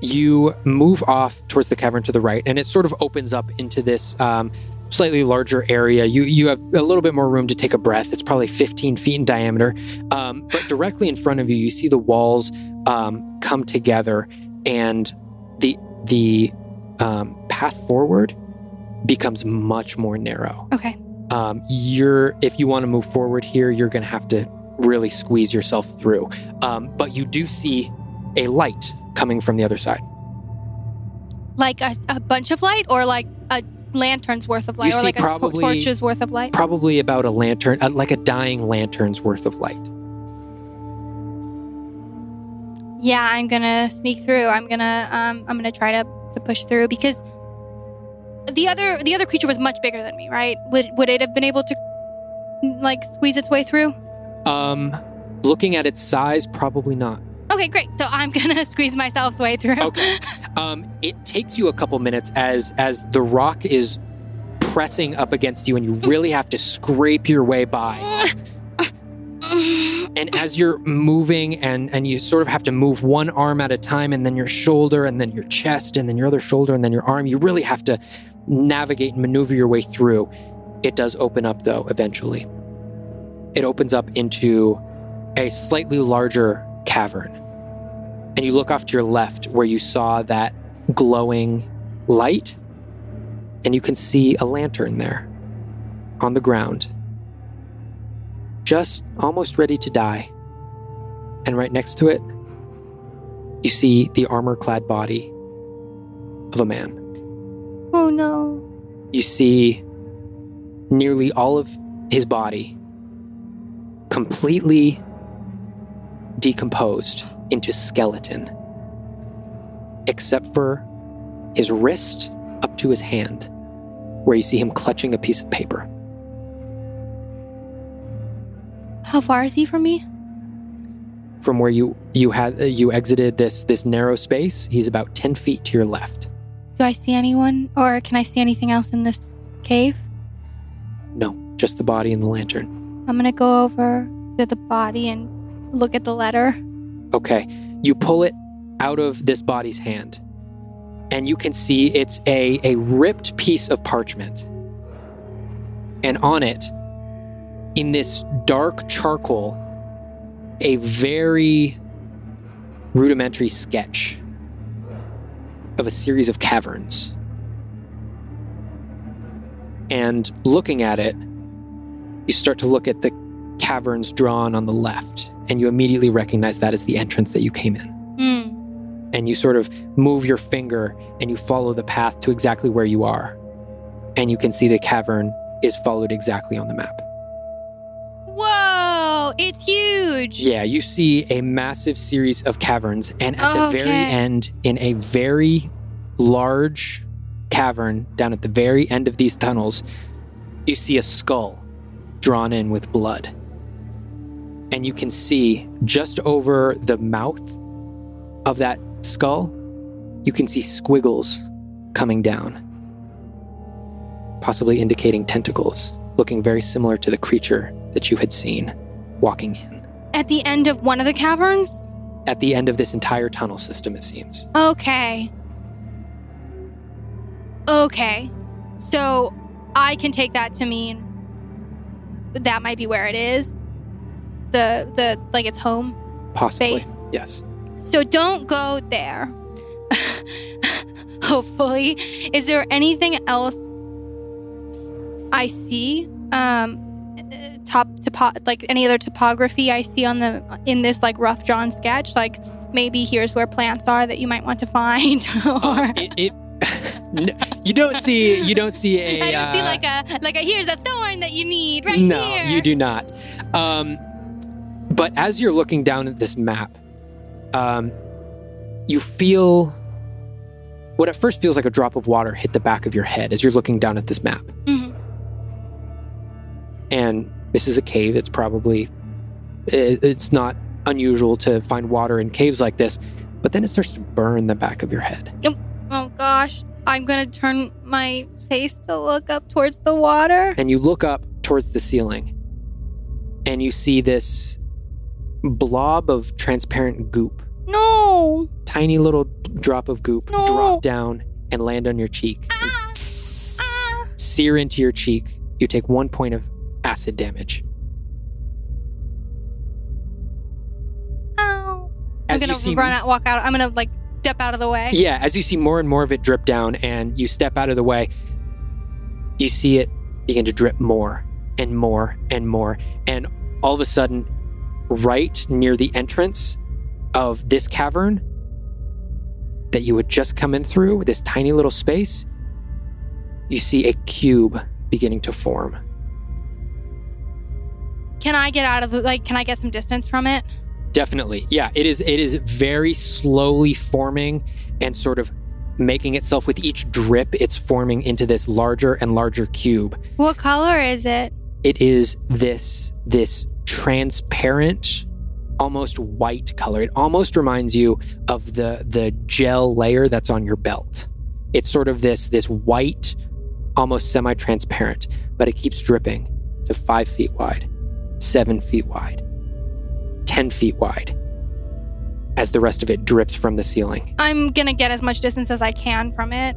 you move off towards the cavern to the right, and it sort of opens up into this um, slightly larger area. You you have a little bit more room to take a breath. It's probably 15 feet in diameter. Um, but directly in front of you, you see the walls um, come together, and the the um, path forward becomes much more narrow Okay. um, you're if you want to move forward here you're going to have to really squeeze yourself through um, but you do see a light coming from the other side Like a, a bunch of light, or like a lantern's worth of light, You or see like a to- torch's worth of light. probably about a lantern uh, like a dying lantern's worth of light Yeah, I'm gonna sneak through. I'm gonna um, I'm gonna try to, to push through because the other the other creature was much bigger than me, right? Would would it have been able to like squeeze its way through? um looking at its size probably not Okay, great. So I'm gonna squeeze myself's way through. Okay. um it takes you a couple minutes as as the rock is pressing up against you and you really have to scrape your way by and as you're moving and and you sort of have to move one arm at a time and then your shoulder and then your chest and then your other shoulder and then your arm you really have to navigate and maneuver your way through it does open up though eventually it opens up into a slightly larger cavern and you look off to your left where you saw that glowing light and you can see a lantern there on the ground just almost ready to die. And right next to it, you see the armor clad body of a man. Oh no. You see nearly all of his body completely decomposed into skeleton, except for his wrist up to his hand, where you see him clutching a piece of paper. How far is he from me? from where you you had uh, you exited this this narrow space he's about 10 feet to your left Do I see anyone, or can I see anything else in this cave? no just the body and the lantern I'm gonna go over to the body and look at the letter. Okay you pull it out of this body's hand and you can see it's a a ripped piece of parchment. And on it in this dark charcoal a very rudimentary sketch of a series of caverns. And looking at it you start to look at the caverns drawn on the left and you immediately recognize that as the entrance that you came in Hmm. and you sort of move your finger and you follow the path to exactly where you are. And you can see the cavern is followed exactly on the map. Whoa! It's huge. Yeah, you see a massive series of caverns, and at the very end, in a very large cavern down at the very end of these tunnels, you see a skull drawn in with blood. And you can see just over the mouth of that skull, you can see squiggles coming down, possibly indicating tentacles, looking very similar to the creature that you had seen walking in. At the end of one of the caverns? At the end of this entire tunnel system, it seems. Okay. Okay. So I can take that to mean that might be where it is. The the like it's home. Possibly. Space. Yes. So don't go there. Hopefully. Is there anything else I see? Um top topo- like any other topography I see on the in this like rough drawn sketch like maybe here's where plants are that you might want to find or Uh, it, it n- you don't see you don't see a I don't see uh, like a like a here's a thorn that you need right no here. you do not um but as you're looking down at this map um you feel what at first feels like a drop of water hit the back of your head as you're looking down at this map. Mhm. and this is a cave. It's probably it, it's not unusual to find water in caves like this but then it starts to burn the back of your head. Oh gosh, I'm gonna turn my face to look up towards the water. and you look up towards the ceiling and you see this blob of transparent goop No. tiny little drop of goop No. drop down and land on your cheek Ah. Ah. sear into your cheek you take one point of acid damage Ow. I'm gonna see- run out, walk out. I'm gonna like step out of the way. yeah as you see more and more of it drip down and you step out of the way you see it begin to drip more and more and more and all of a sudden right near the entrance of this cavern that you had just come in through this tiny little space you see a cube beginning to form Can I get out of the like? Can I get some distance from it? Definitely. Yeah, it is it is very slowly forming and sort of making itself with each drip it's forming into this larger and larger cube. What color is it? It is this this transparent almost white color. It almost reminds you of the the gel layer that's on your belt. It's sort of this this white almost semi-transparent, but it keeps dripping to 5 feet wide, 7 feet wide, 10 feet wide as the rest of it drips from the ceiling. I'm gonna get as much distance as I can from it.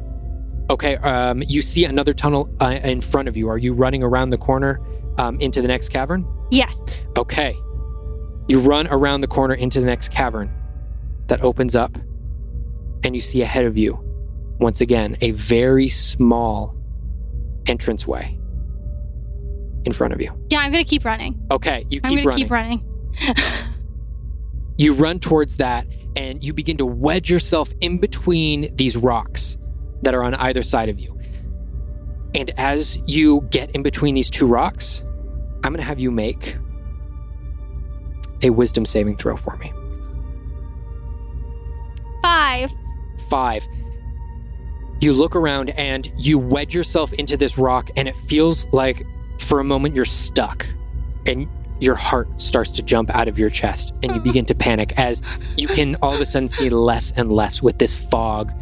Okay, um, you see another tunnel uh, in front of you. Are you running around the corner um, into the next cavern? Yes. Okay. You run around the corner into the next cavern that opens up, and you see ahead of you, once again, a very small entranceway in front of you. Yeah, I'm gonna keep running. Okay, you I'm gonna running. keep running. You run towards that, and you begin to wedge yourself in between these rocks that are on either side of you. And as you get in between these two rocks, I'm going to have you make a wisdom saving throw for me. Five. Five. You look around and you wedge yourself into this rock, and it feels like for a moment you're stuck. And your heart starts to jump out of your chest, and you uh-huh. begin to panic as you can all of a sudden see less and less with this fog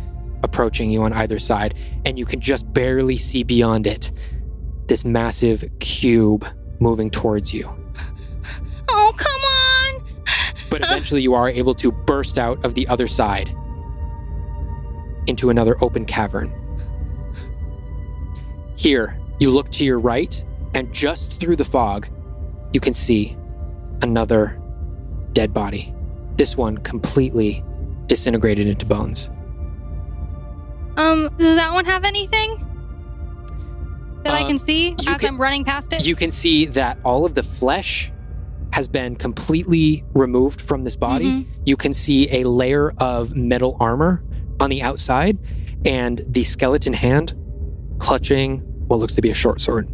approaching you on either side, and you can just barely see beyond it this massive cube moving towards you. Oh, come on. But eventually, you are able to burst out of the other side into another open cavern. Here, you look to your right, and just through the fog, you can see another dead body. This one completely disintegrated into bones. Um, does that one have anything that I Um, can see as can- I'm running past it? You can see that all of the flesh has been completely removed from this body. Mhm. You can see a layer of metal armor on the outside and the skeleton hand clutching what looks to be a short sword.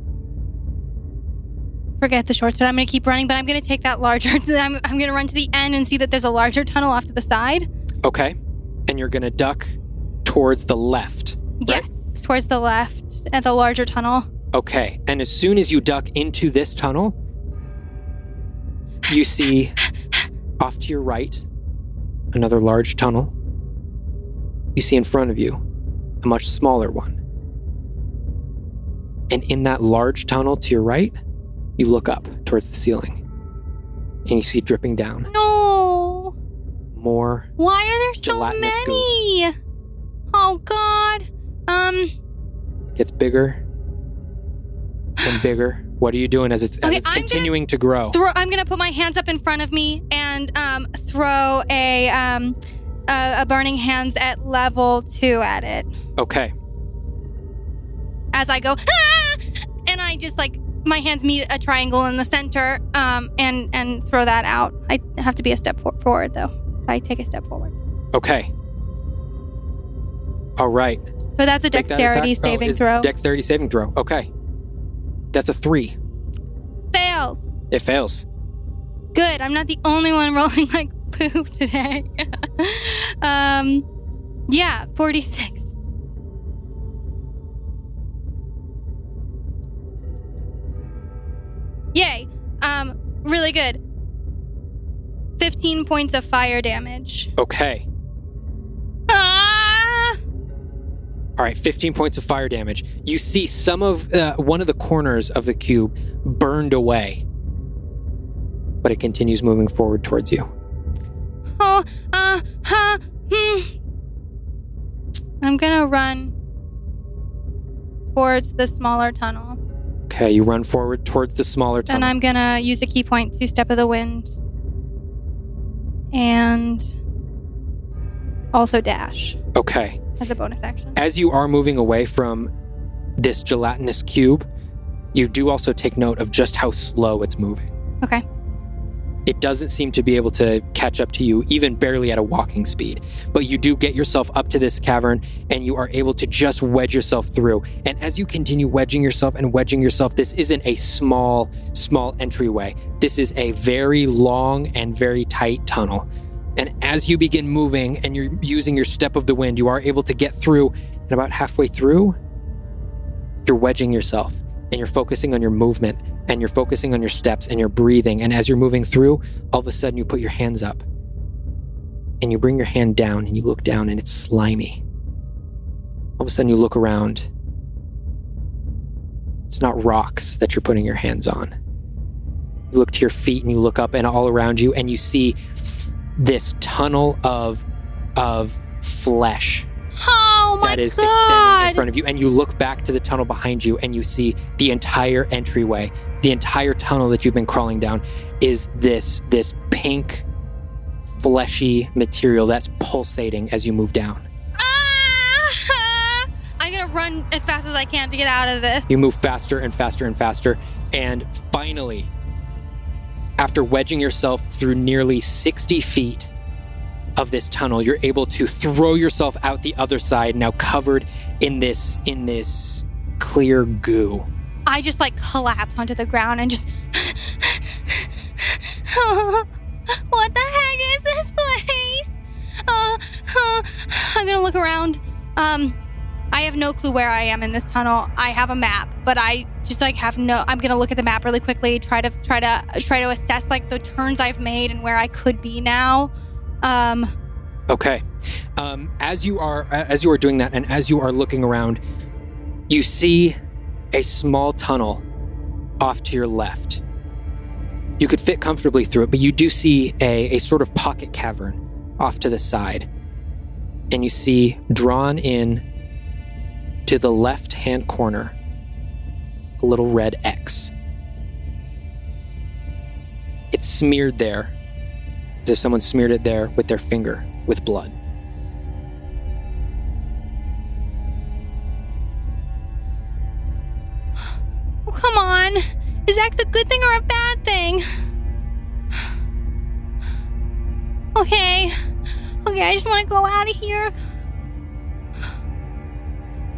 Forget the short sword. I'm gonna keep running, but I'm gonna take that larger. I'm, I'm gonna run to the end and see that there's a larger tunnel off to the side. Okay. And you're going to duck towards the left. Right. Yes, towards the left at the larger tunnel. Okay. And as soon as you duck into this tunnel, you see off to your right another large tunnel. You see in front of you a much smaller one. And in that large tunnel to your right, you look up towards the ceiling. And you see dripping down No. more. Why are there so many? Oh God. Um. gets bigger and bigger. What are you doing as it's, as it's continuing to grow? Throw, I'm gonna put my hands up in front of me and um, throw a um, a, a burning hands at level two at it okay. as I go, "Ah!" and I just like my hands meet a triangle in the center um, and and throw that out. I have to be a step for- forward though. I take a step forward. Okay. All right. So that's a Make that dexterity oh, saving is throw. Dexterity saving throw. Okay. That's a three. Fails. It fails. Good. I'm not the only one rolling like poop today. um, yeah, 46. Yay. Um, really good. 15 points of fire damage. Okay. All right, 15 points of fire damage. You see some of uh, one of the corners of the cube burned away, but it continues moving forward towards you. Oh, uh, huh, hmm. I'm gonna run towards the smaller tunnel. Okay, you run forward towards the smaller tunnel. And I'm gonna use a ki point to step of the wind. And also dash okay. As a bonus action. As you are moving away from this gelatinous cube, you do also take note of just how slow it's moving. Okay. It doesn't seem to be able to catch up to you, even barely at a walking speed. But you do get yourself up to this cavern and you are able to just wedge yourself through. And as you continue wedging yourself and wedging yourself, this isn't a small, small entryway. This is a very long and very tight tunnel. And as you begin moving and you're using your step of the wind, you are able to get through. And about halfway through, you're wedging yourself and you're focusing on your movement and you're focusing on your steps and you're breathing. And as you're moving through, all of a sudden you put your hands up and you bring your hand down and you look down and it's slimy. All of a sudden you look around. It's not rocks that you're putting your hands on. You look to your feet and you look up and all around you and you see this tunnel of of flesh Oh my that is god! extending in front of you. And you look back to the tunnel behind you and you see the entire entryway, the entire tunnel that you've been crawling down is this this pink fleshy material that's pulsating as you move down. Ah! I'm gonna run as fast as I can to get out of this. You move faster and faster and faster and finally after wedging yourself through nearly 60 feet of this tunnel you're able to throw yourself out the other side now covered in this in this clear goo I just like collapse onto the ground and just. what the heck is this place? Uh, uh, I'm gonna look around. Um, I have no clue where I am in this tunnel. I have a map, but I just like have no. I'm gonna look at the map really quickly. Try to try to try to assess like the turns I've made and where I could be now. Um, Okay. Um, as you are as you are doing that, and as you are looking around, you see a small tunnel off to your left. You could fit comfortably through it, but you do see a, a sort of pocket cavern off to the side. And you see drawn in to the left hand corner a little red X. It's smeared there as if someone smeared it there with their finger with blood. oh, come on. Is X a good thing or a bad thing? Okay. Okay, I just want to go out of here.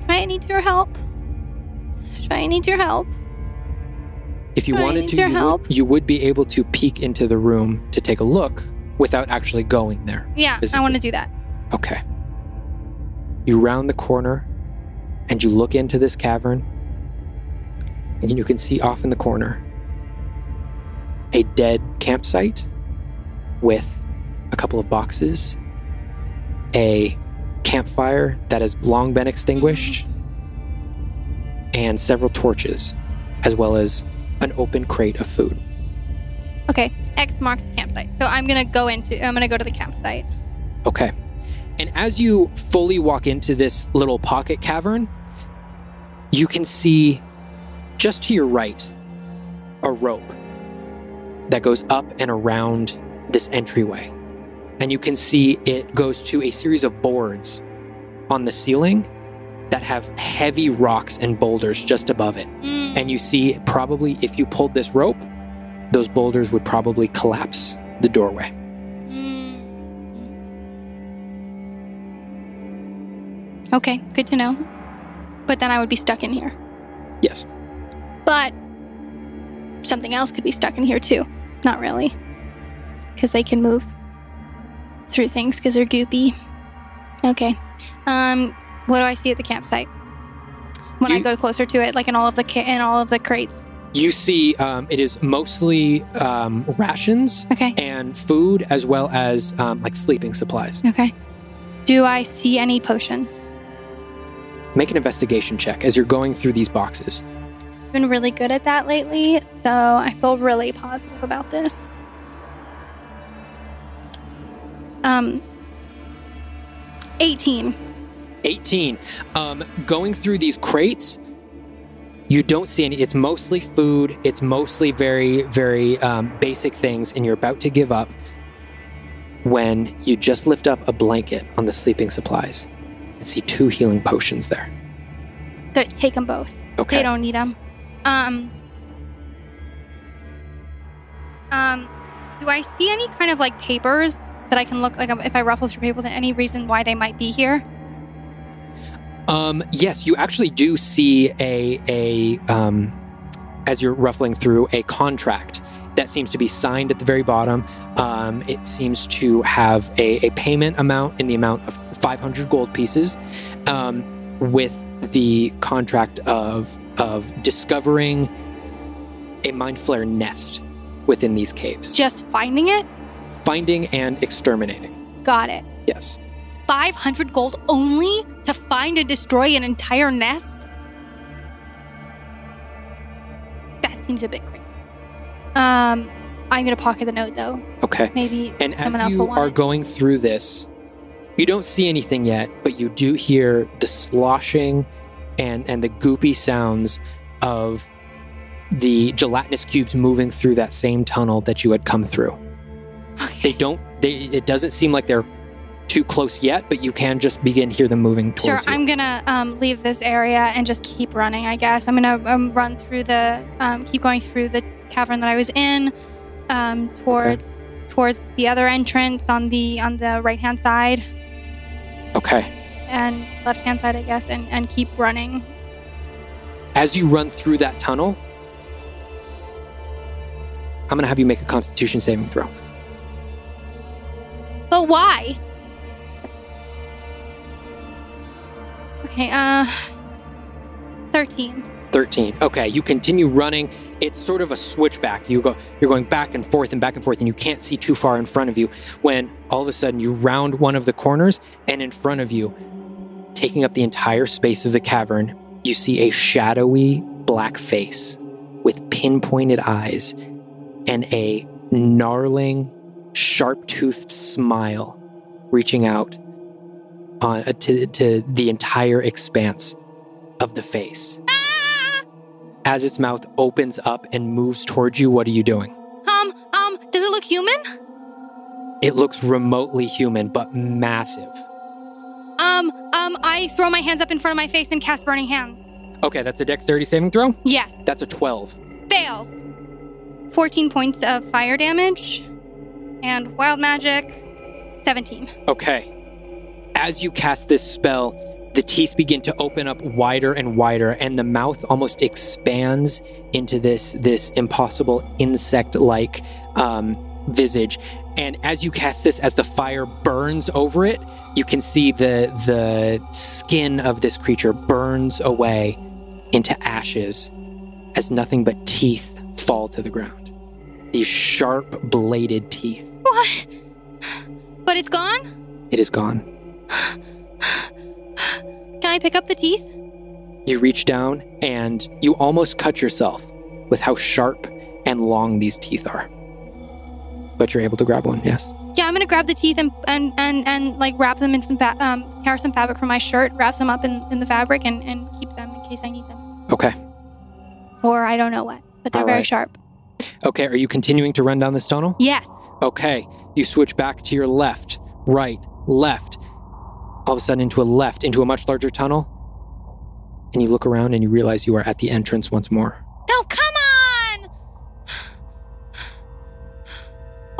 I need your help. I need your help. If you wanted to, you help. would, you would be able to peek into the room to take a look without actually going there. Yeah, I want to do that. Okay. You round the corner and you look into this cavern, and you can see off in the corner a dead campsite with a couple of boxes, a campfire that has long been extinguished, and several torches, as well as an open crate of food. Okay, X marks the campsite. So I'm gonna go into. I'm gonna go to the campsite. Okay. And as you fully walk into this little pocket cavern, you can see just to your right a rope that goes up and around this entryway. And you can see it goes to a series of boards on the ceiling that have heavy rocks and boulders just above it. Mm. And you see, probably if you pulled this rope, those boulders would probably collapse the doorway. Mm. Okay, good to know. But then I would be stuck in here. Yes. But something else could be stuck in here too. Not really. Because they can move through things because they're goopy. Okay. Um, what do I see at the campsite? When I go closer to it, like in all of the ca- in all of the crates. You see, um, it is mostly um, rations Okay. and food, as well as um, like sleeping supplies. Okay. Do I see any potions? Make an investigation check as you're going through these boxes. I've been really good at that lately, so I feel really positive about this. Um, 18. 18. Um, going through these crates, you don't see any. It's mostly food. It's mostly very, very um, basic things, and you're about to give up when you just lift up a blanket on the sleeping supplies and see two healing potions there. Take them both. Okay. They don't need them. Um, um, do I see any kind of like papers that I can look like if I ruffle through papers? Any reason why they might be here? Um, yes, you actually do see a a um, as you're ruffling through a contract that seems to be signed at the very bottom. Um, it seems to have a, a payment amount in the amount of 500 gold pieces, um, with the contract of of discovering a mind flayer nest within these caves, Just finding it? finding and exterminating. Got it. Yes. 500 gold only to find and destroy an entire nest? That seems a bit crazy. Um, I'm gonna pocket the note though. Okay. Maybe And as you are it. going through this, you don't see anything yet, but you do hear the sloshing and and the goopy sounds of the gelatinous cubes moving through that same tunnel that you had come through. They don't they it doesn't seem like they're too close yet, but you can just begin hear them moving towards Sure, you. I'm gonna um, leave this area and just keep running. I guess I'm gonna um, run through the, um, keep going through the cavern that I was in, um, towards towards the other entrance on the on the right hand side okay. and left hand side, I guess, and and keep running. As you run through that tunnel, I'm to have you make a constitution saving throw. But why? Okay, uh, thirteen. 13 okay you continue running. It's sort of a switchback. You go you're going back and forth and back and forth and you can't see too far in front of you when all of a sudden you round one of the corners and in front of you taking up the entire space of the cavern you see a shadowy black face with pinpointed eyes and a gnarling sharp-toothed smile reaching out on uh, to, to the entire expanse of the face as its mouth opens up and moves towards you, what are you doing? Um, um, does it look human? It looks remotely human, but massive. Um, um, I throw my hands up in front of my face and cast burning hands. Okay, that's a dexterity saving throw. Yes. That's a 12. Fails. 14 points of fire damage. And wild magic, 17. Okay. As you cast this spell, the teeth begin to open up wider and wider, and the mouth almost expands into this this impossible insect-like um, visage. And as you cast this, as the fire burns over it, you can see the the skin of this creature burns away into ashes as nothing but teeth fall to the ground. These sharp bladed teeth. What? But it's gone? It is gone. Can I pick up the teeth? You reach down and you almost cut yourself with how sharp and long these teeth are. But you're able to grab one, yes. Yeah, I'm gonna grab the teeth and and and, and like wrap them in some fa- um tear some fabric from my shirt, wrap them up in, in the fabric and, and keep them in case I need them. Okay. or I don't know what, but they're All very right. sharp. Okay, are you continuing to run down this tunnel? Yes. Okay, you switch back to your left, right, left. All of a sudden, into a left, into a much larger tunnel. And you look around and you realize you are at the entrance once more. No, come on!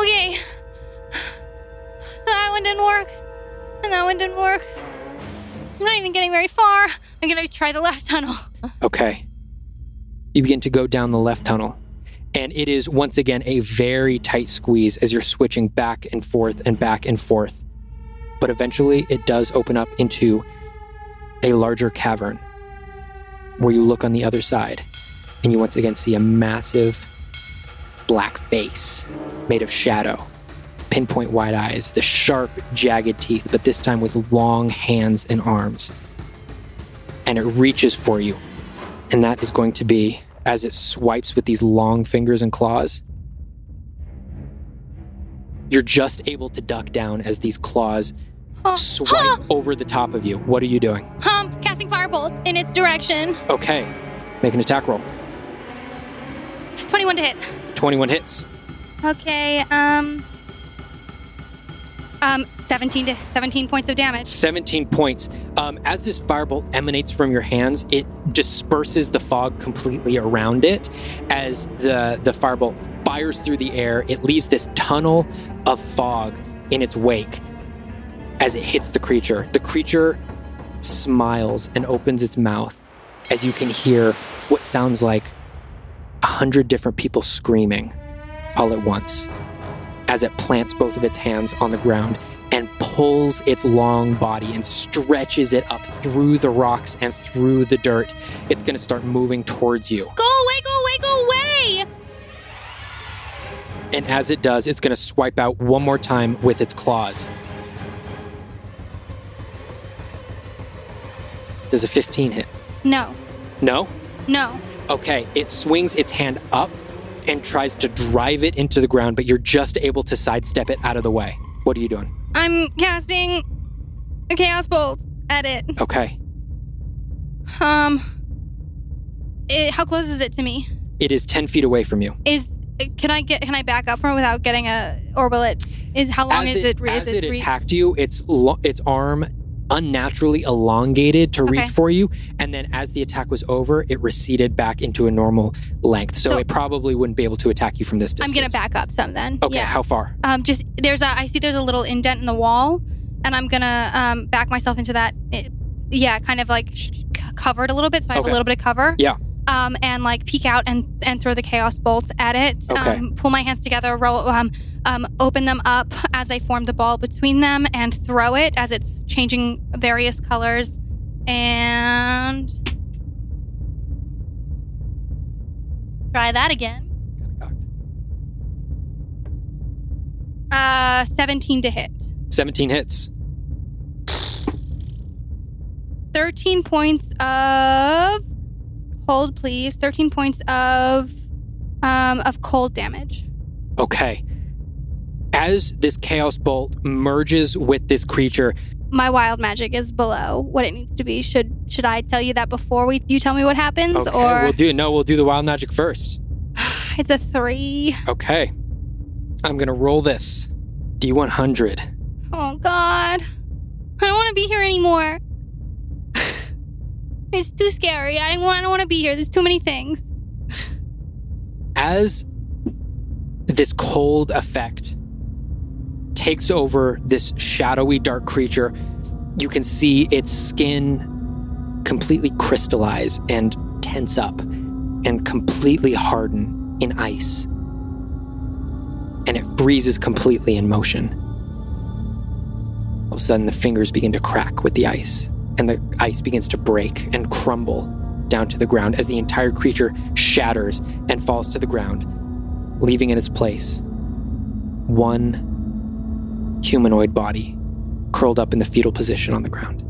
Okay. So that one didn't work. And that one didn't work. I'm not even getting very far. I'm gonna try the left tunnel. Okay. You begin to go down the left tunnel. And it is once again a very tight squeeze as you're switching back and forth and back and forth. But eventually, it does open up into a larger cavern where you look on the other side and you once again see a massive black face made of shadow, pinpoint wide eyes, the sharp, jagged teeth, but this time with long hands and arms. And it reaches for you. And that is going to be as it swipes with these long fingers and claws. You're just able to duck down as these claws Swipe over the top of you. What are you doing? Um, casting firebolt in its direction. Okay, make an attack roll. 21 to hit. 21 hits. Okay, um. Um, 17 to 17 points of damage. 17 points. Um, as this firebolt emanates from your hands, it disperses the fog completely around it. As the, the firebolt fires through the air, it leaves this tunnel of fog in its wake as it hits the creature. The creature smiles and opens its mouth as you can hear what sounds like a hundred different people screaming all at once as it plants both of its hands on the ground and pulls its long body and stretches it up through the rocks and through the dirt. It's going to start moving towards you. Go away, go away, go away! And as it does, it's going to swipe out one more time with its claws. Does a 15 hit? No, No? no. Okay, it swings its hand up and tries to drive it into the ground, but you're just able to sidestep it out of the way. What are you doing? I'm casting a chaos bolt at it. Okay. Um, it, how close is it to me? It is 10 feet away from you. Is can I get can I back up from it without getting a or will it is how long as is it? as is it re- attacked you, its lo- its arm unnaturally elongated to Okay. reach for you, and then as the attack was over, it receded back into a normal length. So, So- it probably wouldn't be able to attack you from this distance. I'm gonna back up some then. Okay, Yeah. how far? Um, just there's a I see there's a little indent in the wall, and I'm gonna um back myself into that. It, yeah, kind of like sh- c- covered a little bit, so I have Okay. a little bit of cover. Yeah. Um, and like peek out and and throw the chaos bolts at it. Okay. Um, pull my hands together, roll, um, um, open them up as I form the ball between them, and throw it as it's changing various colors. And try that again. Uh, 17 to hit. 17 hits. 13 points of hold please 13 points of um of cold damage Okay. As this chaos bolt merges with this creature, my wild magic is below what it needs to be should should i tell you that before we you tell me what happens okay, or we'll do no, we'll do the wild magic first. it's a three. Okay. I'm gonna roll this. D100. Oh god i don't want to be here anymore it's too scary i don't want i don't want to be here there's too many things as this cold effect takes over this shadowy dark creature, you can see its skin completely crystallize and tense up and completely harden in ice. And it freezes completely in motion. All of a sudden, the fingers begin to crack with the ice, and the ice begins to break and crumble down to the ground as the entire creature shatters and falls to the ground, leaving in its place one humanoid body curled up in the fetal position on the ground.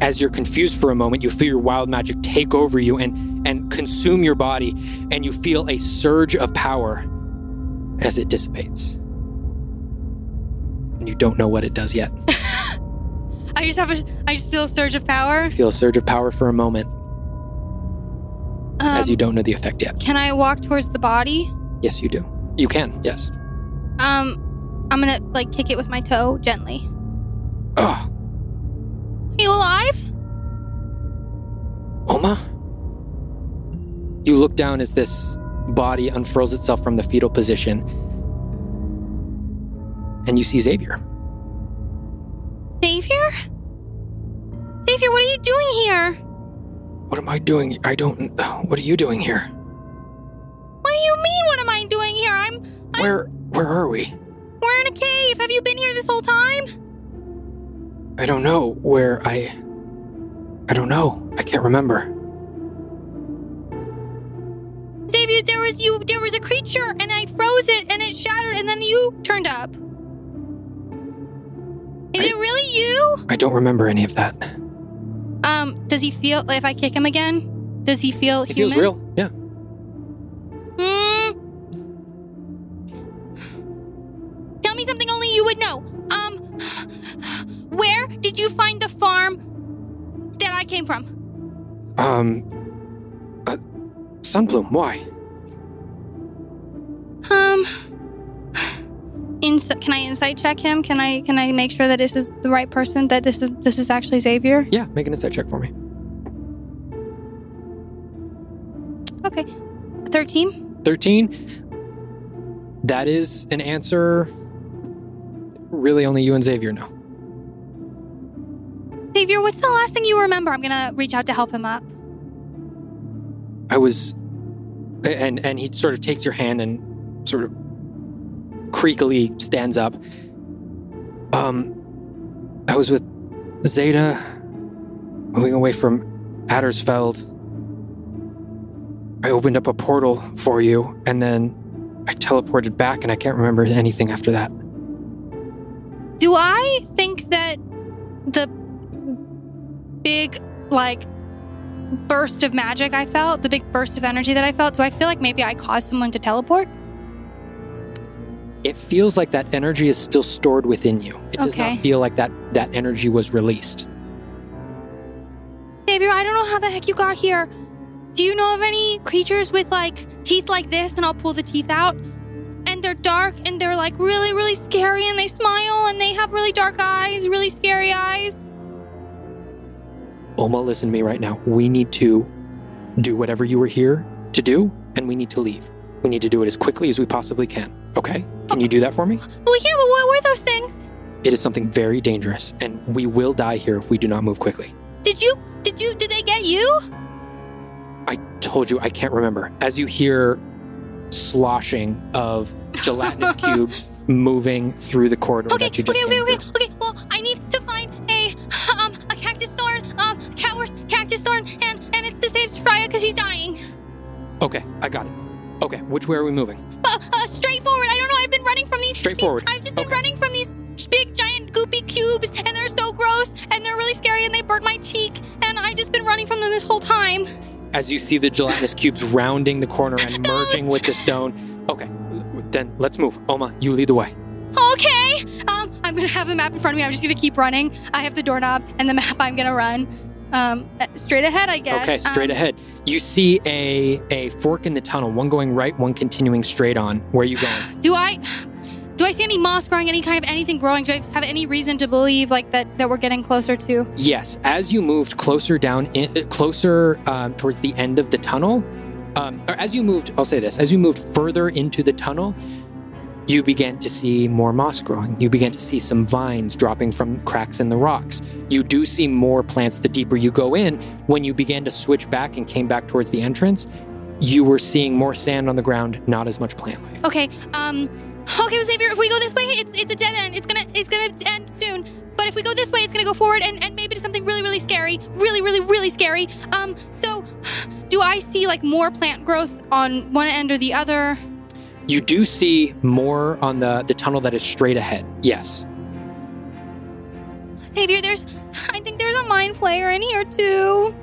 As you're confused for a moment, you feel your wild magic take over you and, and consume your body, and you feel a surge of power as it dissipates. And you don't know what it does yet. I just have a, I just feel a surge of power. Feel a surge of power for a moment Um, as you don't know the effect yet. Can I walk towards the body? Yes, you do. You can, yes. Um, I'm gonna like kick it with my toe gently. Oh, Are you alive? Oma? You look down as this body unfurls itself from the fetal position, and you see Xavier. Xavier? Xavier, what are you doing here? What am I doing? I don't. What are you doing here? What do you mean? What am I doing here? I'm. I'm Where? Where are we? We're in a cave. Have you been here this whole time? I don't know where I. I don't know. I can't remember. Xavier, there was you. There was a creature, and I froze it, and it shattered, and then you turned up. Is I- it really you? I don't remember any of that. Um, does he feel if I kick him again? Does he feel He human? feels real. Yeah. Would know. Um, where did you find the farm that I came from? Um. Uh, Sunbloom. Why? Um. Ins- can I insight check him? Can I can I make sure that this is the right person? That this is this is actually Xavier? Yeah. Make an insight check for me. Okay, thirteen. 13 that is an answer really only you and xavier know Xavier, what's the last thing you remember? I'm gonna reach out to help him up. i was and and he sort of takes your hand and sort of creakily stands up um i was with zeta moving away from addersfeld i opened up a portal for you and then i teleported back and i can't remember anything after that Do I think that the big like burst of magic I felt, the big burst of energy that I felt, do I feel like maybe I caused someone to teleport? it feels like that energy is still stored within you. It does Okay. not feel like that that energy was released. Xavier, I don't know how the heck you got here. Do you know of any creatures with like teeth like this? And I'll pull the teeth out. And they're dark and they're like really, really scary and they smile and they have really dark eyes, really scary eyes. Oma, listen to me right now. We need to do whatever you were here to do, and we need to leave. We need to do it as quickly as we possibly can. Okay? Can you do that for me? Well, yeah, but what were those things? It is something very dangerous, and we will die here if we do not move quickly. Did you, did you, did they get you? I told you I can't remember. As you hear sloshing of gelatinous cubes moving through the corridor Okay, that you okay, just okay, came okay, through. okay. Well, I need to find a um a cactus thorn, um Catworth cactus thorn, and and it's to save Straya because he's dying. Okay, I got it. Okay, which way are we moving? Uh, uh, straight forward. I don't know. I've been running from these. Straight forward. I've just been Okay. running from these big, giant, goopy cubes, and they're so gross, and they're really scary, and they burnt my cheek, and I just been running from them this whole time. As you see the gelatinous cubes rounding the corner and merging with the stone. Okay, then let's move. Oma, you lead the way. Okay. Um, I'm gonna have the map in front of me. I'm just gonna keep running. I have the doorknob and the map. I'm gonna run. Um, uh, straight ahead, I guess. Okay, straight Um, ahead. You see a a fork in the tunnel, one going right, one continuing straight on. Where are you going? Do I? Do I see any moss growing? Any kind of anything growing? Do I have any reason to believe like that that we're getting closer to? Yes, as you moved closer down, in, uh, closer um, towards the end of the tunnel, um, or as you moved, I'll say this: as you moved further into the tunnel, you began to see more moss growing. You began to see some vines dropping from cracks in the rocks. You do see more plants the deeper you go in. When you began to switch back and came back towards the entrance, you were seeing more sand on the ground, not as much plant life. Okay. Um. Okay, Xavier. If we go this way, it's it's a dead end. It's gonna it's gonna end soon. But if we go this way, it's gonna go forward and, and maybe to something really really scary, really really really scary. Um. So, do I see like more plant growth on one end or the other? You do see more on the, the tunnel that is straight ahead. Yes. Xavier, there's I think there's a mind flayer in here too.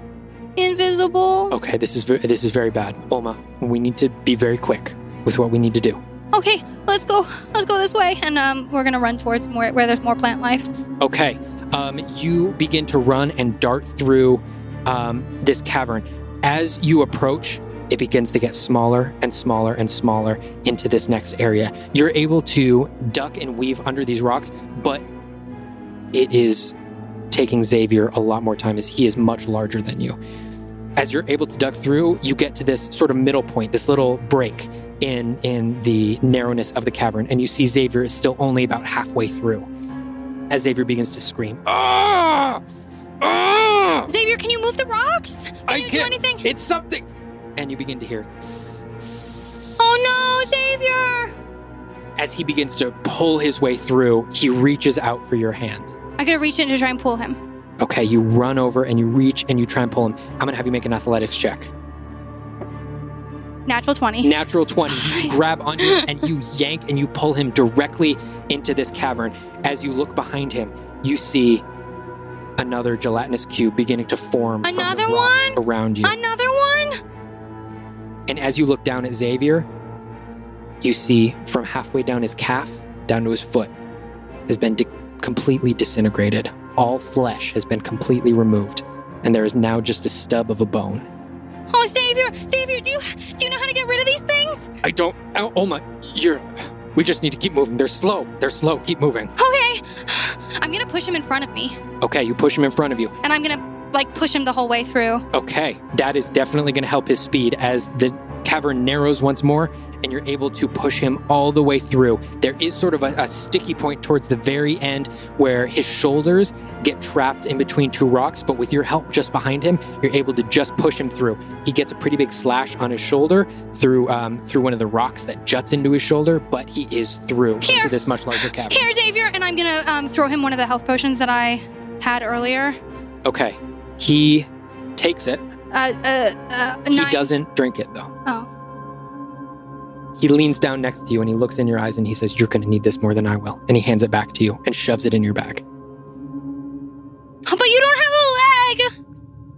Invisible. Okay, this is ve- this is very bad. Oma, we need to be very quick with what we need to do. Okay, let's go. Let's go this way, and um, we're gonna run towards more where there's more plant life. Okay. Um, you begin to run and dart through um, this cavern. As you approach, it begins to get smaller and smaller and smaller into this next area. You're able to duck and weave under these rocks, but it is taking Xavier a lot more time as he is much larger than you. As you're able to duck through, you get to this sort of middle point, this little break in in the narrowness of the cavern, and you see Xavier is still only about halfway through. As Xavier begins to scream, "Ah! Ah! Xavier, can you move the rocks? Can I you do can't- anything? It's something!" And you begin to hear Oh no, Xavier! as he begins to pull his way through. He reaches out for your hand. I'm gonna reach in to try and pull him. Okay, you run over and you reach and you try and pull him. I'm gonna have you make an athletics check. Natural 20. Natural 20. You grab onto him and you yank and you pull him directly into this cavern. As you look behind him, you see another gelatinous cube beginning to form from the Another rocks one? around you. Another one? And as you look down at Xavier, you see from halfway down his calf down to his foot has been di- completely disintegrated. All flesh has been completely removed, and there is now just a stub of a bone. Oh, Xavier! Xavier, do you do you know how to get rid of these things? I don't. Oh, Oma, you're. We just need to keep moving. They're slow. They're slow. Keep moving. Okay. I'm gonna push him in front of me, Okay, you push him in front of you. and I'm gonna like push him the whole way through. Okay, that is definitely going to help his speed as the cavern narrows once more and you're able to push him all the way through. There is sort of a, a sticky point towards the very end where his shoulders get trapped in between two rocks, but with your help just behind him, you're able to just push him through. He gets a pretty big slash on his shoulder through um, through one of the rocks that juts into his shoulder, but he is through Here. into this much larger cavern. Here, Xavier, and I'm gonna um, throw him one of the health potions that I had earlier. Okay, he takes it. Uh, uh, uh, He doesn't drink it though. Oh, He leans down next to you and he looks in your eyes and he says, You're going to need this more than I will. And he hands it back to you and shoves it in your bag. but you don't have a leg.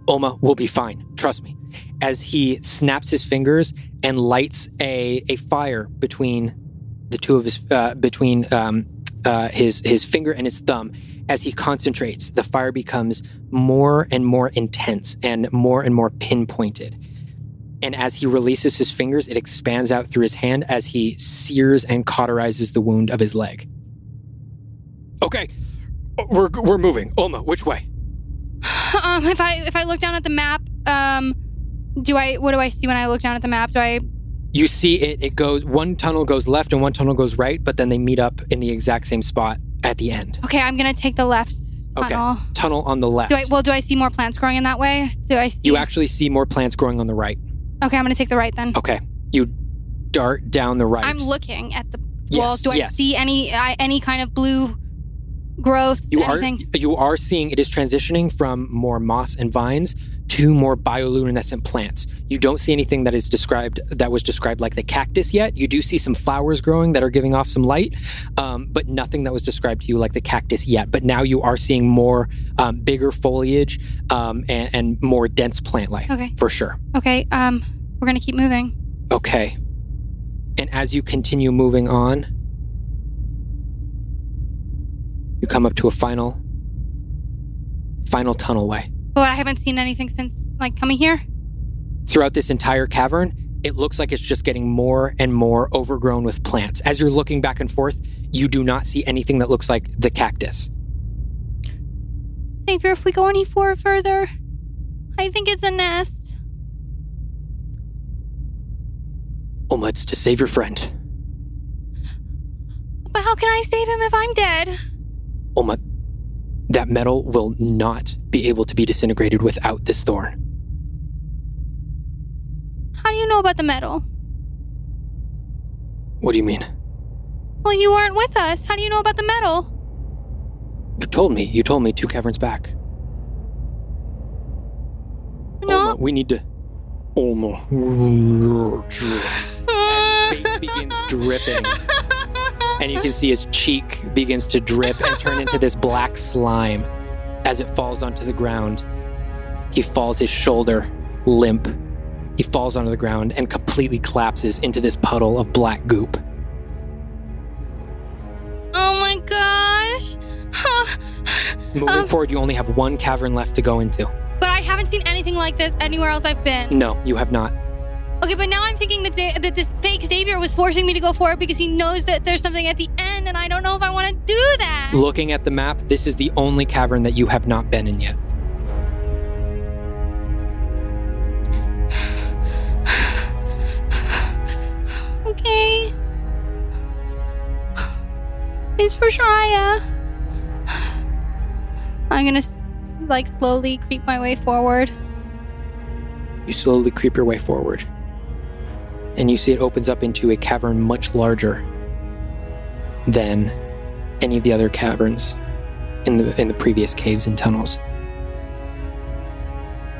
Oma will be fine. Trust me. As he snaps his fingers and lights a, a fire between the two of his, uh, between um, uh, his, his finger and his thumb, as he concentrates, the fire becomes more and more intense and more and more pinpointed. And as he releases his fingers, it expands out through his hand as he sears and cauterizes the wound of his leg. Okay, we're, we're moving. Oma, which way? Um, if I if I look down at the map, um, do I what do I see when I look down at the map? Do I You see it, it goes, one tunnel goes left and one tunnel goes right, but then they meet up in the exact same spot at the end. okay? I'm gonna take the left Okay. tunnel. Tunnel on the left. Do I well? Do I see more plants growing in that way? Do I see? you actually see more plants growing on the right. okay, I'm gonna take the right then. Okay. You dart down the right. I'm looking at the Yes, walls. Do I yes. see any I, any kind of blue growth? You are anything? you are seeing it is transitioning from more moss and vines to more bioluminescent plants. You don't see anything that is described that was described like the cactus yet. You do see some flowers growing that are giving off some light, um, but nothing that was described to you like the cactus yet. But now you are seeing more um, bigger foliage um, and, and more dense plant life Okay. for sure. Okay. Um, we're gonna keep moving. Okay. And as you continue moving on, you come up to a final, final tunnelway. But I haven't seen anything since like coming here. Throughout this entire cavern, it looks like it's just getting more and more overgrown with plants. As you're looking back and forth, you do not see anything that looks like the cactus. Xavier, if we go any for further, I think it's a nest. Oma, it's to save your friend. But how can I save him if I'm dead? Oma, that metal will not be able to be disintegrated without this thorn. How do you know about the metal? What do you mean? Well, you weren't with us. How do you know about the metal? You told me. You told me two caverns back. No. Oma, we need to. Oma. Face begins dripping, and you can see his cheek begins to drip and turn into this black slime as it falls onto the ground. He falls his shoulder limp. He falls onto the ground and completely collapses into this puddle of black goop. Oh my gosh. Huh. Moving Um, forward, you only have one cavern left to go into. But I haven't seen anything like this anywhere else I've been. No, you have not. Okay, but now I'm thinking that, that this fake Xavier was forcing me to go forward because he knows that there's something at the end, and I don't know if I want to do that. Looking at the map, this is the only cavern that you have not been in yet. Okay. It's for Shreya. I'm gonna like slowly creep my way forward. You slowly creep your way forward. And you see it opens up into a cavern much larger than any of the other caverns in the in the previous caves and tunnels.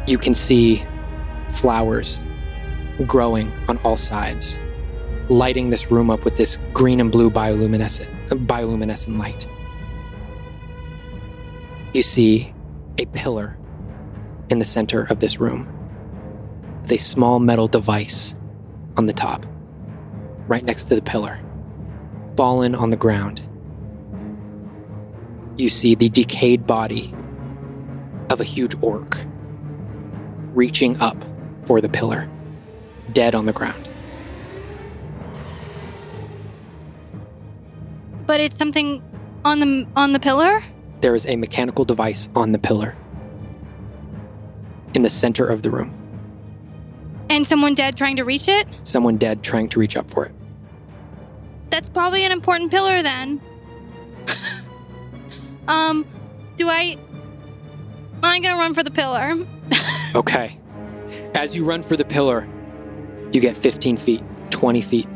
You can see flowers growing on all sides, lighting this room up with this green and blue bioluminescent bioluminescent light. You see a pillar in the center of this room with a small metal device on the top, right next to the pillar. Fallen on the ground, you see the decayed body of a huge orc reaching up for the pillar, dead on the ground. But it's something on the on the pillar. There is a mechanical device on the pillar in the center of the room. And someone dead trying to reach it? Someone dead trying to reach up for it. That's probably an important pillar then. um, do I. I'm gonna run for the pillar. Okay. As you run for the pillar, you get 15 feet, 20 feet,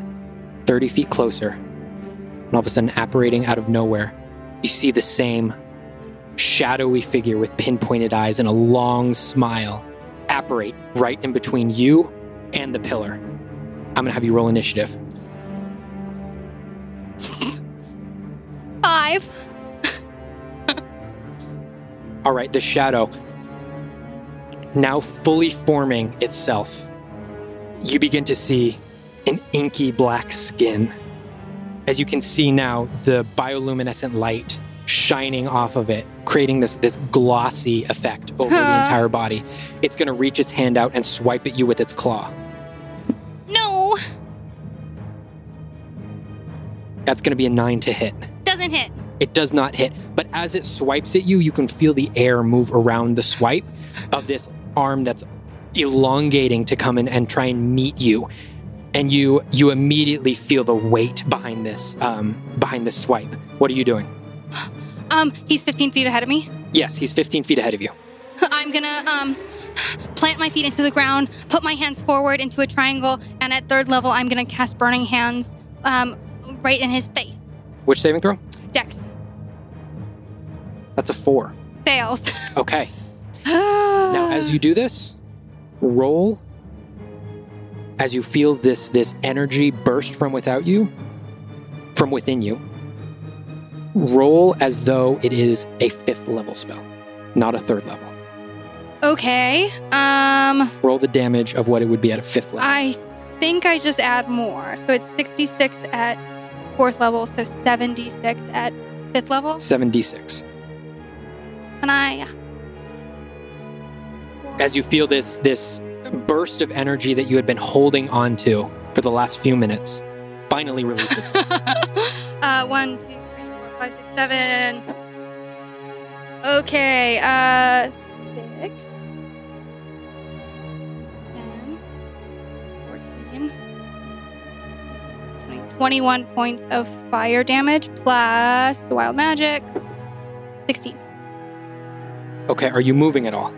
30 feet closer. And all of a sudden, apparating out of nowhere, you see the same shadowy figure with pinpointed eyes and a long smile apparate right in between you and the pillar. I'm going to have you roll initiative. Five. All right, the shadow now fully forming itself. You begin to see an inky black skin. As you can see now, the bioluminescent light shining off of it, creating this, this glossy effect over the entire body. It's going to reach its hand out and swipe at you with its claw. No, That's going to be a nine to hit. doesn't hit. It does not hit, but as it swipes at you, you can feel the air move around the swipe of this arm that's elongating to come in and try and meet you. And you you immediately feel the weight behind this um, behind this swipe. What are you doing? Um, he's 15 feet ahead of me. Yes, he's 15 feet ahead of you. I'm gonna um plant my feet into the ground, put my hands forward into a triangle, and at third level, I'm gonna cast Burning Hands um right in his face. Which saving throw? Dex That's a four. fails. Okay. Now, as you do this, roll. As you feel this this energy burst from without you, from within you, roll as though it is a fifth level spell, not a third level. okay, um, Roll the damage of what it would be at a fifth level. I think I just add more, so it's 66 at fourth level, so 76 at fifth level. 7d6. Can I? As you feel this this burst of energy that you had been holding on to for the last few minutes finally releases. itself. uh, one, two, five, six, seven. Okay, uh, six. 10, 14, 20, 21 points of fire damage plus wild magic. 16. okay, are you moving at all?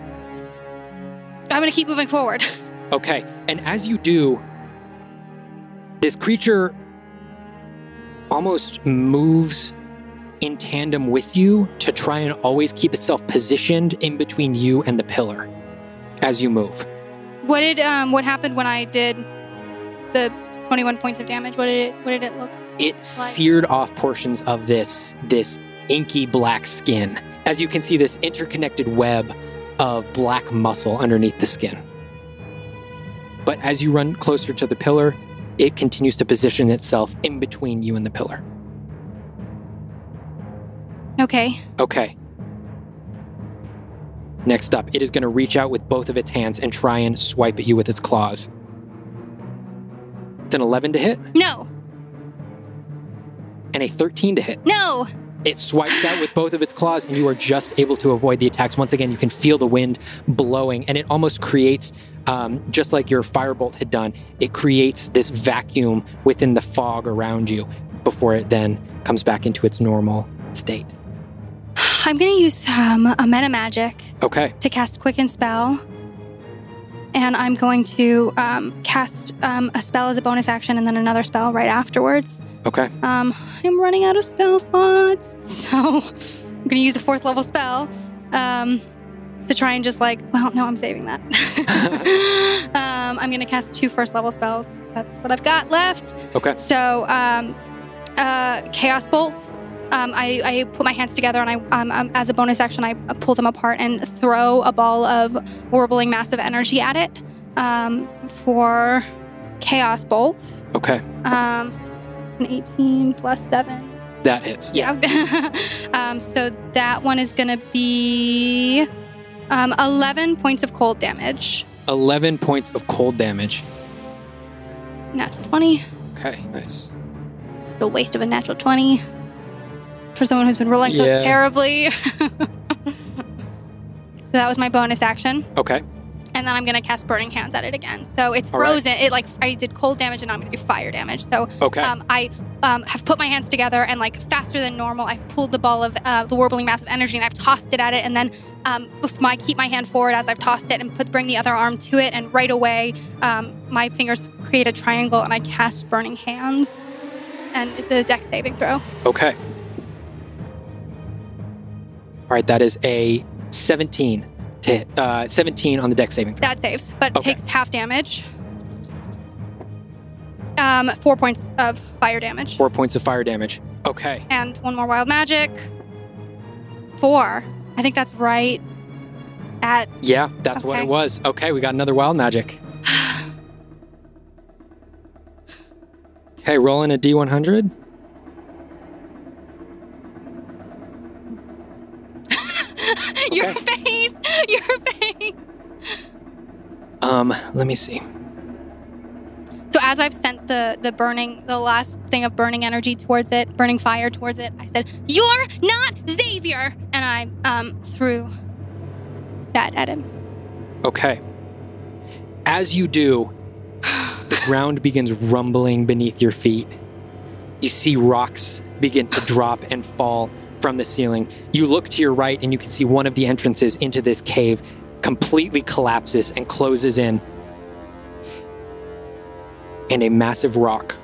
I'm gonna keep moving forward. Okay, and as you do, this creature almost moves in tandem with you to try and always keep itself positioned in between you and the pillar as you move. what did um what happened when I did the 21 points of damage? What did it what did it look? It seared off portions of this this inky black skin. As you can see this interconnected web of black muscle underneath the skin. But as you run closer to the pillar, it continues to position itself in between you and the pillar. Okay. Okay. Next up, it is going to reach out with both of its hands and try and swipe at you with its claws. It's an 11 to hit No. and a 13 to hit. No. It swipes out with both of its claws, and you are just able to avoid the attacks. Once again, you can feel the wind blowing, and it almost creates, um, just like your firebolt had done, it creates this vacuum within the fog around you before it then comes back into its normal state. I'm gonna use um, a meta magic Okay. to cast Quicken Spell. And I'm going to um, cast um, a spell as a bonus action and then another spell right afterwards. Okay. Um, I'm running out of spell slots, so I'm going to use a fourth level spell um, to try and just like, well, no, I'm saving that. um, I'm going to cast two first level spells. That's what I've got left. Okay. So, um, uh, Chaos Bolt. Um, I, I put my hands together and I, um, um, as a bonus action, I pull them apart and throw a ball of warbling massive energy at it um, for Chaos Bolt. Okay. Um, an 18 plus 7. That hits. Yeah. um, so that one is going to be um, 11 points of cold damage. 11 points of cold damage. Natural 20. Okay. Nice. The waste of a natural 20 for someone who's been rolling Yeah. so terribly. so that was my bonus action. Okay. And then I'm to cast Burning Hands at it again. So it's All right. frozen. It like I did cold damage and now I'm to do fire damage. So Okay. um, I um, have put my hands together and like faster than normal, I've pulled the ball of uh, the warbling mass of energy and I've tossed it at it. And then um, my keep my hand forward as I've tossed it and put bring the other arm to it. And right away, um, my fingers create a triangle and I cast Burning Hands. And it's a Dex saving throw. Okay. All right. That is a 17 to hit. Uh, 17 on the Dex saving throw. That saves, but Okay. takes half damage. Um, four points of fire damage. Four points of fire damage. Okay. And one more wild magic. Four. I think that's right at Yeah, that's what it was. Okay, we got another wild magic. Okay, rolling a D100. Your face. Your face. Um, let me see. So as I've sent the the burning, the last thing of burning energy towards it, burning fire towards it, I said, "You're not Xavier," and I um threw that at him. Okay. As you do, the ground begins rumbling beneath your feet. You see rocks begin to drop and fall from the ceiling. You look to your right and you can see one of the entrances into this cave completely collapses and closes in. And a massive rock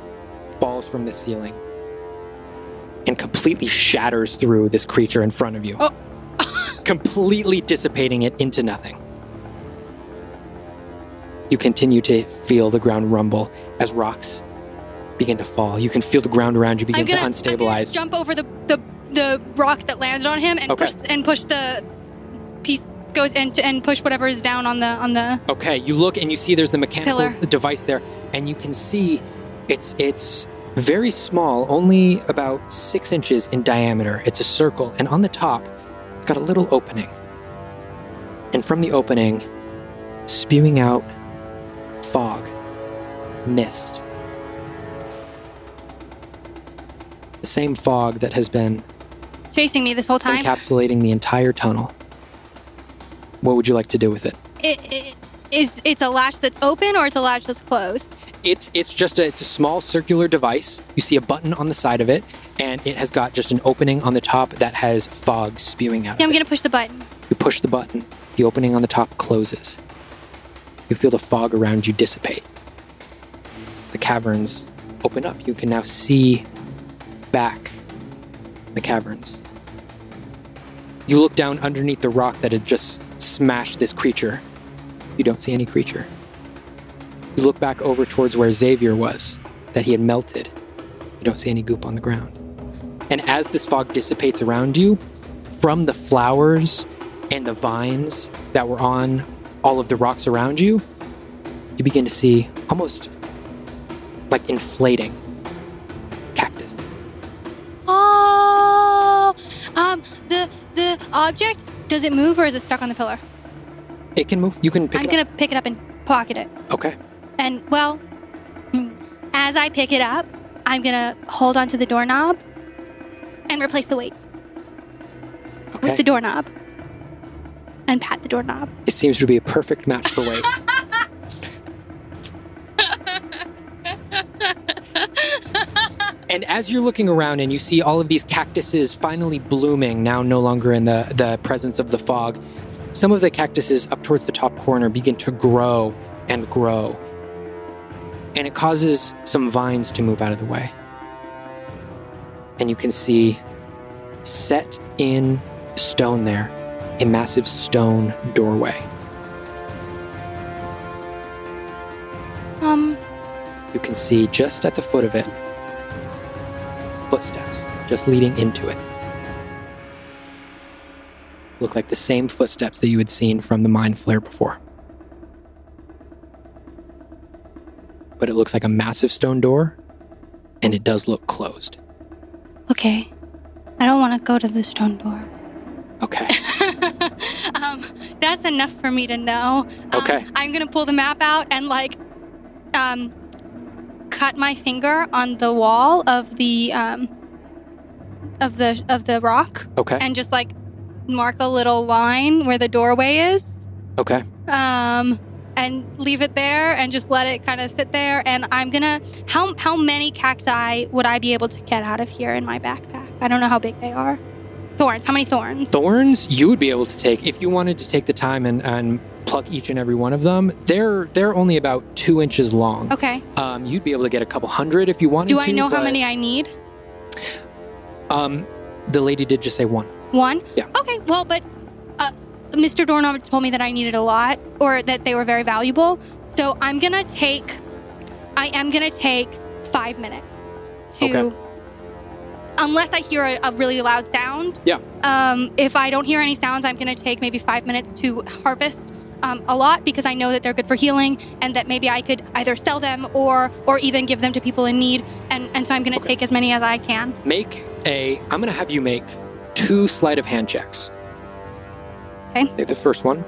falls from the ceiling and completely shatters through this creature in front of you, Oh. completely dissipating it into nothing. You continue to feel the ground rumble as rocks begin to fall. You can feel the ground around you begin gonna, to unstabilize. jump over the, the the rock that landed on him and Okay. push and push the piece goes and and push whatever is down on the on the Okay, you look and you see there's the mechanical Pillar. device there, and you can see it's it's very small, only about six inches in diameter. It's a circle, and on the top, it's got a little opening. And from the opening, spewing out fog, mist. The same fog that has been chasing me this whole time. encapsulating the entire tunnel. What would you like to do with it? It, it is it's a latch that's open or it's a latch that's closed. It's it's just a it's a small circular device. You see a button on the side of it, and it has got just an opening on the top that has fog spewing out. Yeah, I'm gonna push the button. You push the button. The opening on the top closes. You feel the fog around you dissipate. The caverns open up. You can now see back the caverns. You look down underneath the rock that had just smashed this creature. You don't see any creature. You look back over towards where Xavier was, that he had melted. You don't see any goop on the ground. And as this fog dissipates around you, from the flowers and the vines that were on all of the rocks around you, you begin to see almost like inflating cactus. Oh, um, object, does it move or is it stuck on the pillar? It can move. You can pick it up. I'm it gonna pick it up and pocket it. Okay. And well, hmm, as I pick it up, I'm gonna hold onto the doorknob and replace the weight Okay. with the doorknob and pat the doorknob. it seems to be a perfect match for weight. and as you're looking around and you see all of these cactuses finally blooming, now no longer in the, the presence of the fog, some of the cactuses up towards the top corner begin to grow and grow. And it causes some vines to move out of the way. And you can see set in stone there a massive stone doorway. Um, You can see just at the foot of it just leading into it. Look like the same footsteps that you had seen from the mind flayer before. But it looks like a massive stone door, and it does look closed. okay. I don't want to go to the stone door. Okay. um, that's enough for me to know. Um, Okay. I'm gonna pull the map out and like, um, cut my finger on the wall of the um, of the of the rock, Okay. and just like mark a little line where the doorway is. Okay. Um, and leave it there and just let it kind of sit there. And I'm gonna how how many cacti would I be able to get out of here in my backpack? I don't know how big they are. Thorns. How many thorns? Thorns, you would be able to take if you wanted to take the time and, and pluck each and every one of them. They're they're only about two inches long. Okay. Um, you'd be able to get a couple hundred if you wanted to. Do to. I know how many I need? Um, the lady did just say one. One? Yeah. Okay, well, but uh, Mr. Doorknob told me that I needed a lot or that they were very valuable. So I'm going to take, I am going to take five minutes to, Okay. unless I hear a, a really loud sound. Yeah. Um, if I don't hear any sounds, I'm going to take maybe five minutes to harvest. Um, a lot because I know that they're good for healing and that maybe I could either sell them or or even give them to people in need and and so I'm going to Okay. take as many as I can. Make a. I'm going to have you make two sleight of hand checks. Okay. Take the first one.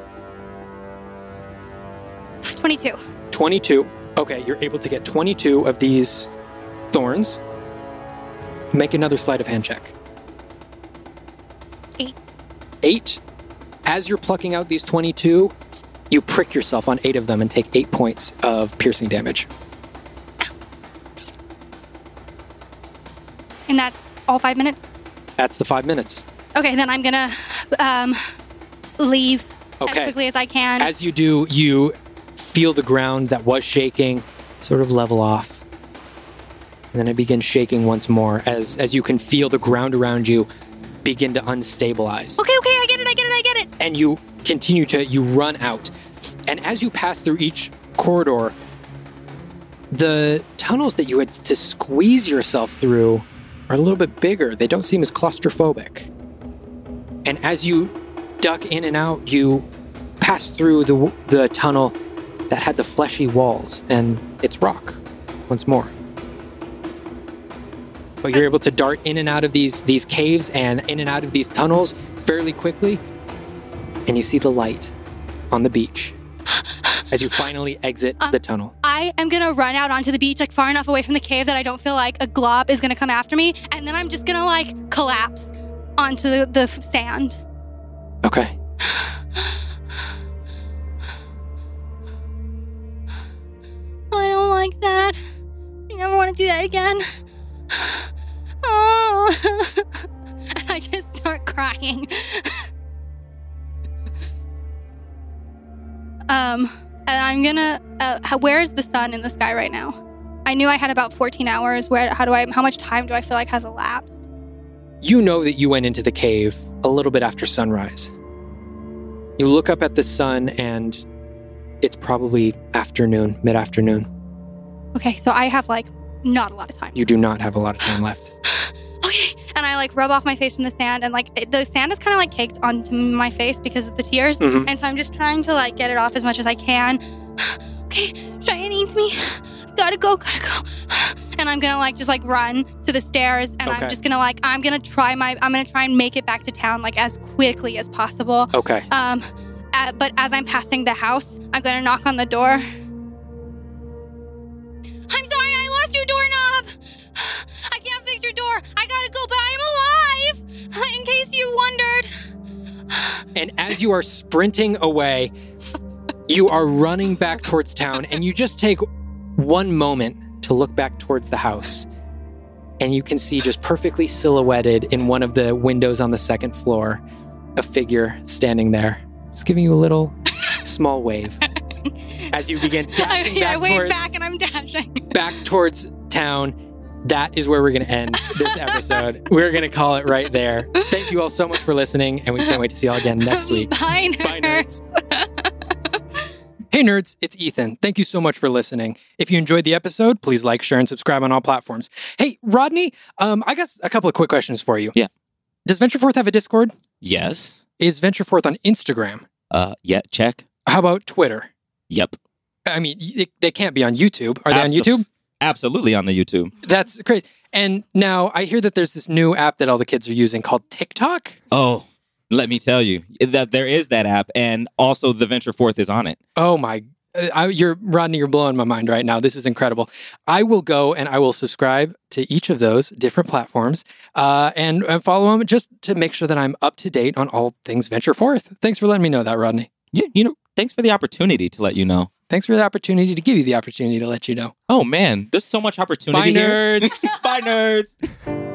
22. 22. Okay, you're able to get 22 of these thorns. Make another sleight of hand check. Eight. Eight. As you're plucking out these 22, you prick yourself on eight of them and take eight points of piercing damage. And that's all 5 minutes. That's the five minutes. Okay, then I'm gonna um, leave as quickly as I can. As you do, you feel the ground that was shaking sort of level off. And then it begins shaking once more as, as you can feel the ground around you begin to unstabilize. okay, okay, I get it, I get it, I get it. and you continue to you run out. And as you pass through each corridor the tunnels that you had to squeeze yourself through are a little bit bigger. They don't seem as claustrophobic. And as you duck in and out you pass through the the tunnel that had the fleshy walls and it's rock once more. But you're able to dart in and out of these these caves and in and out of these tunnels fairly quickly and you see the light on the beach as you finally exit the um, tunnel. I am gonna run out onto the beach, like far enough away from the cave that I don't feel like a glob is gonna come after me, and then I'm just gonna like collapse onto the, the sand. Okay. I don't like that. I never want to do that again. Oh. and I just start crying. um, and I'm gonna. Uh, where is the sun in the sky right now? I knew I had about 14 hours. Where? How do I? How much time do I feel like has elapsed? You know that you went into the cave a little bit after sunrise. You look up at the sun and it's probably afternoon, mid afternoon. Okay, so I have like not a lot of time. You do not have a lot of time left. And i like rub off my face from the sand and like it, the sand is kind of like caked onto my face because of the tears Mhm. and so i'm just trying to like get it off as much as i can okay cheyenne needs me gotta go gotta go and I'm gonna like just like run to the stairs, and Okay. I'm just gonna like I'm gonna try my I'm gonna try and make it back to town like as quickly as possible. Okay. Um, uh, but as I'm passing the house, I'm gonna knock on the door. I'm sorry, I lost your doorknob. I gotta go, but I'm alive. In case you wondered. And as you are sprinting away, you are running back towards town, and you just take one moment to look back towards the house. And you can see just perfectly silhouetted in one of the windows on the second floor a figure standing there, just giving you a little small wave as you begin I, dashing I back wave towards, back and I'm dashing. back towards town. That is where we're going to end this episode. we're going to call it right there. Thank you all so much for listening, and we can't wait to see you all again next week. Bye, nerds. Bye, nerds. hey, nerds, it's Ethan. Thank you so much for listening. If you enjoyed the episode, please like, share, and subscribe on all platforms. Hey, Rodney, um, I got a couple of quick questions for you. Yeah. Does Ventureforth have a Discord? Yes. Is Ventureforth on Instagram? Uh, yeah. Check. How about Twitter? Yep. I mean, y- they can't be on YouTube. Are they on YouTube? Absolutely on the YouTube. That's great. And now I hear that there's this new app that all the kids are using called TikTok. Oh, let me tell you that there is that app, and also the Venture Forth is on it. Oh my! uh, I, you're Rodney. You're blowing my mind right now. This is incredible. I will go and I will subscribe to each of those different platforms uh, and, and follow them just to make sure that I'm up to date on all things Venture Forth. Thanks for letting me know that, Rodney. Yeah, you know, thanks for the opportunity to let you know. Thanks for the opportunity to give you the opportunity to let you know. Oh man, there's so much opportunity Bye, here. nerds. Bye, nerds.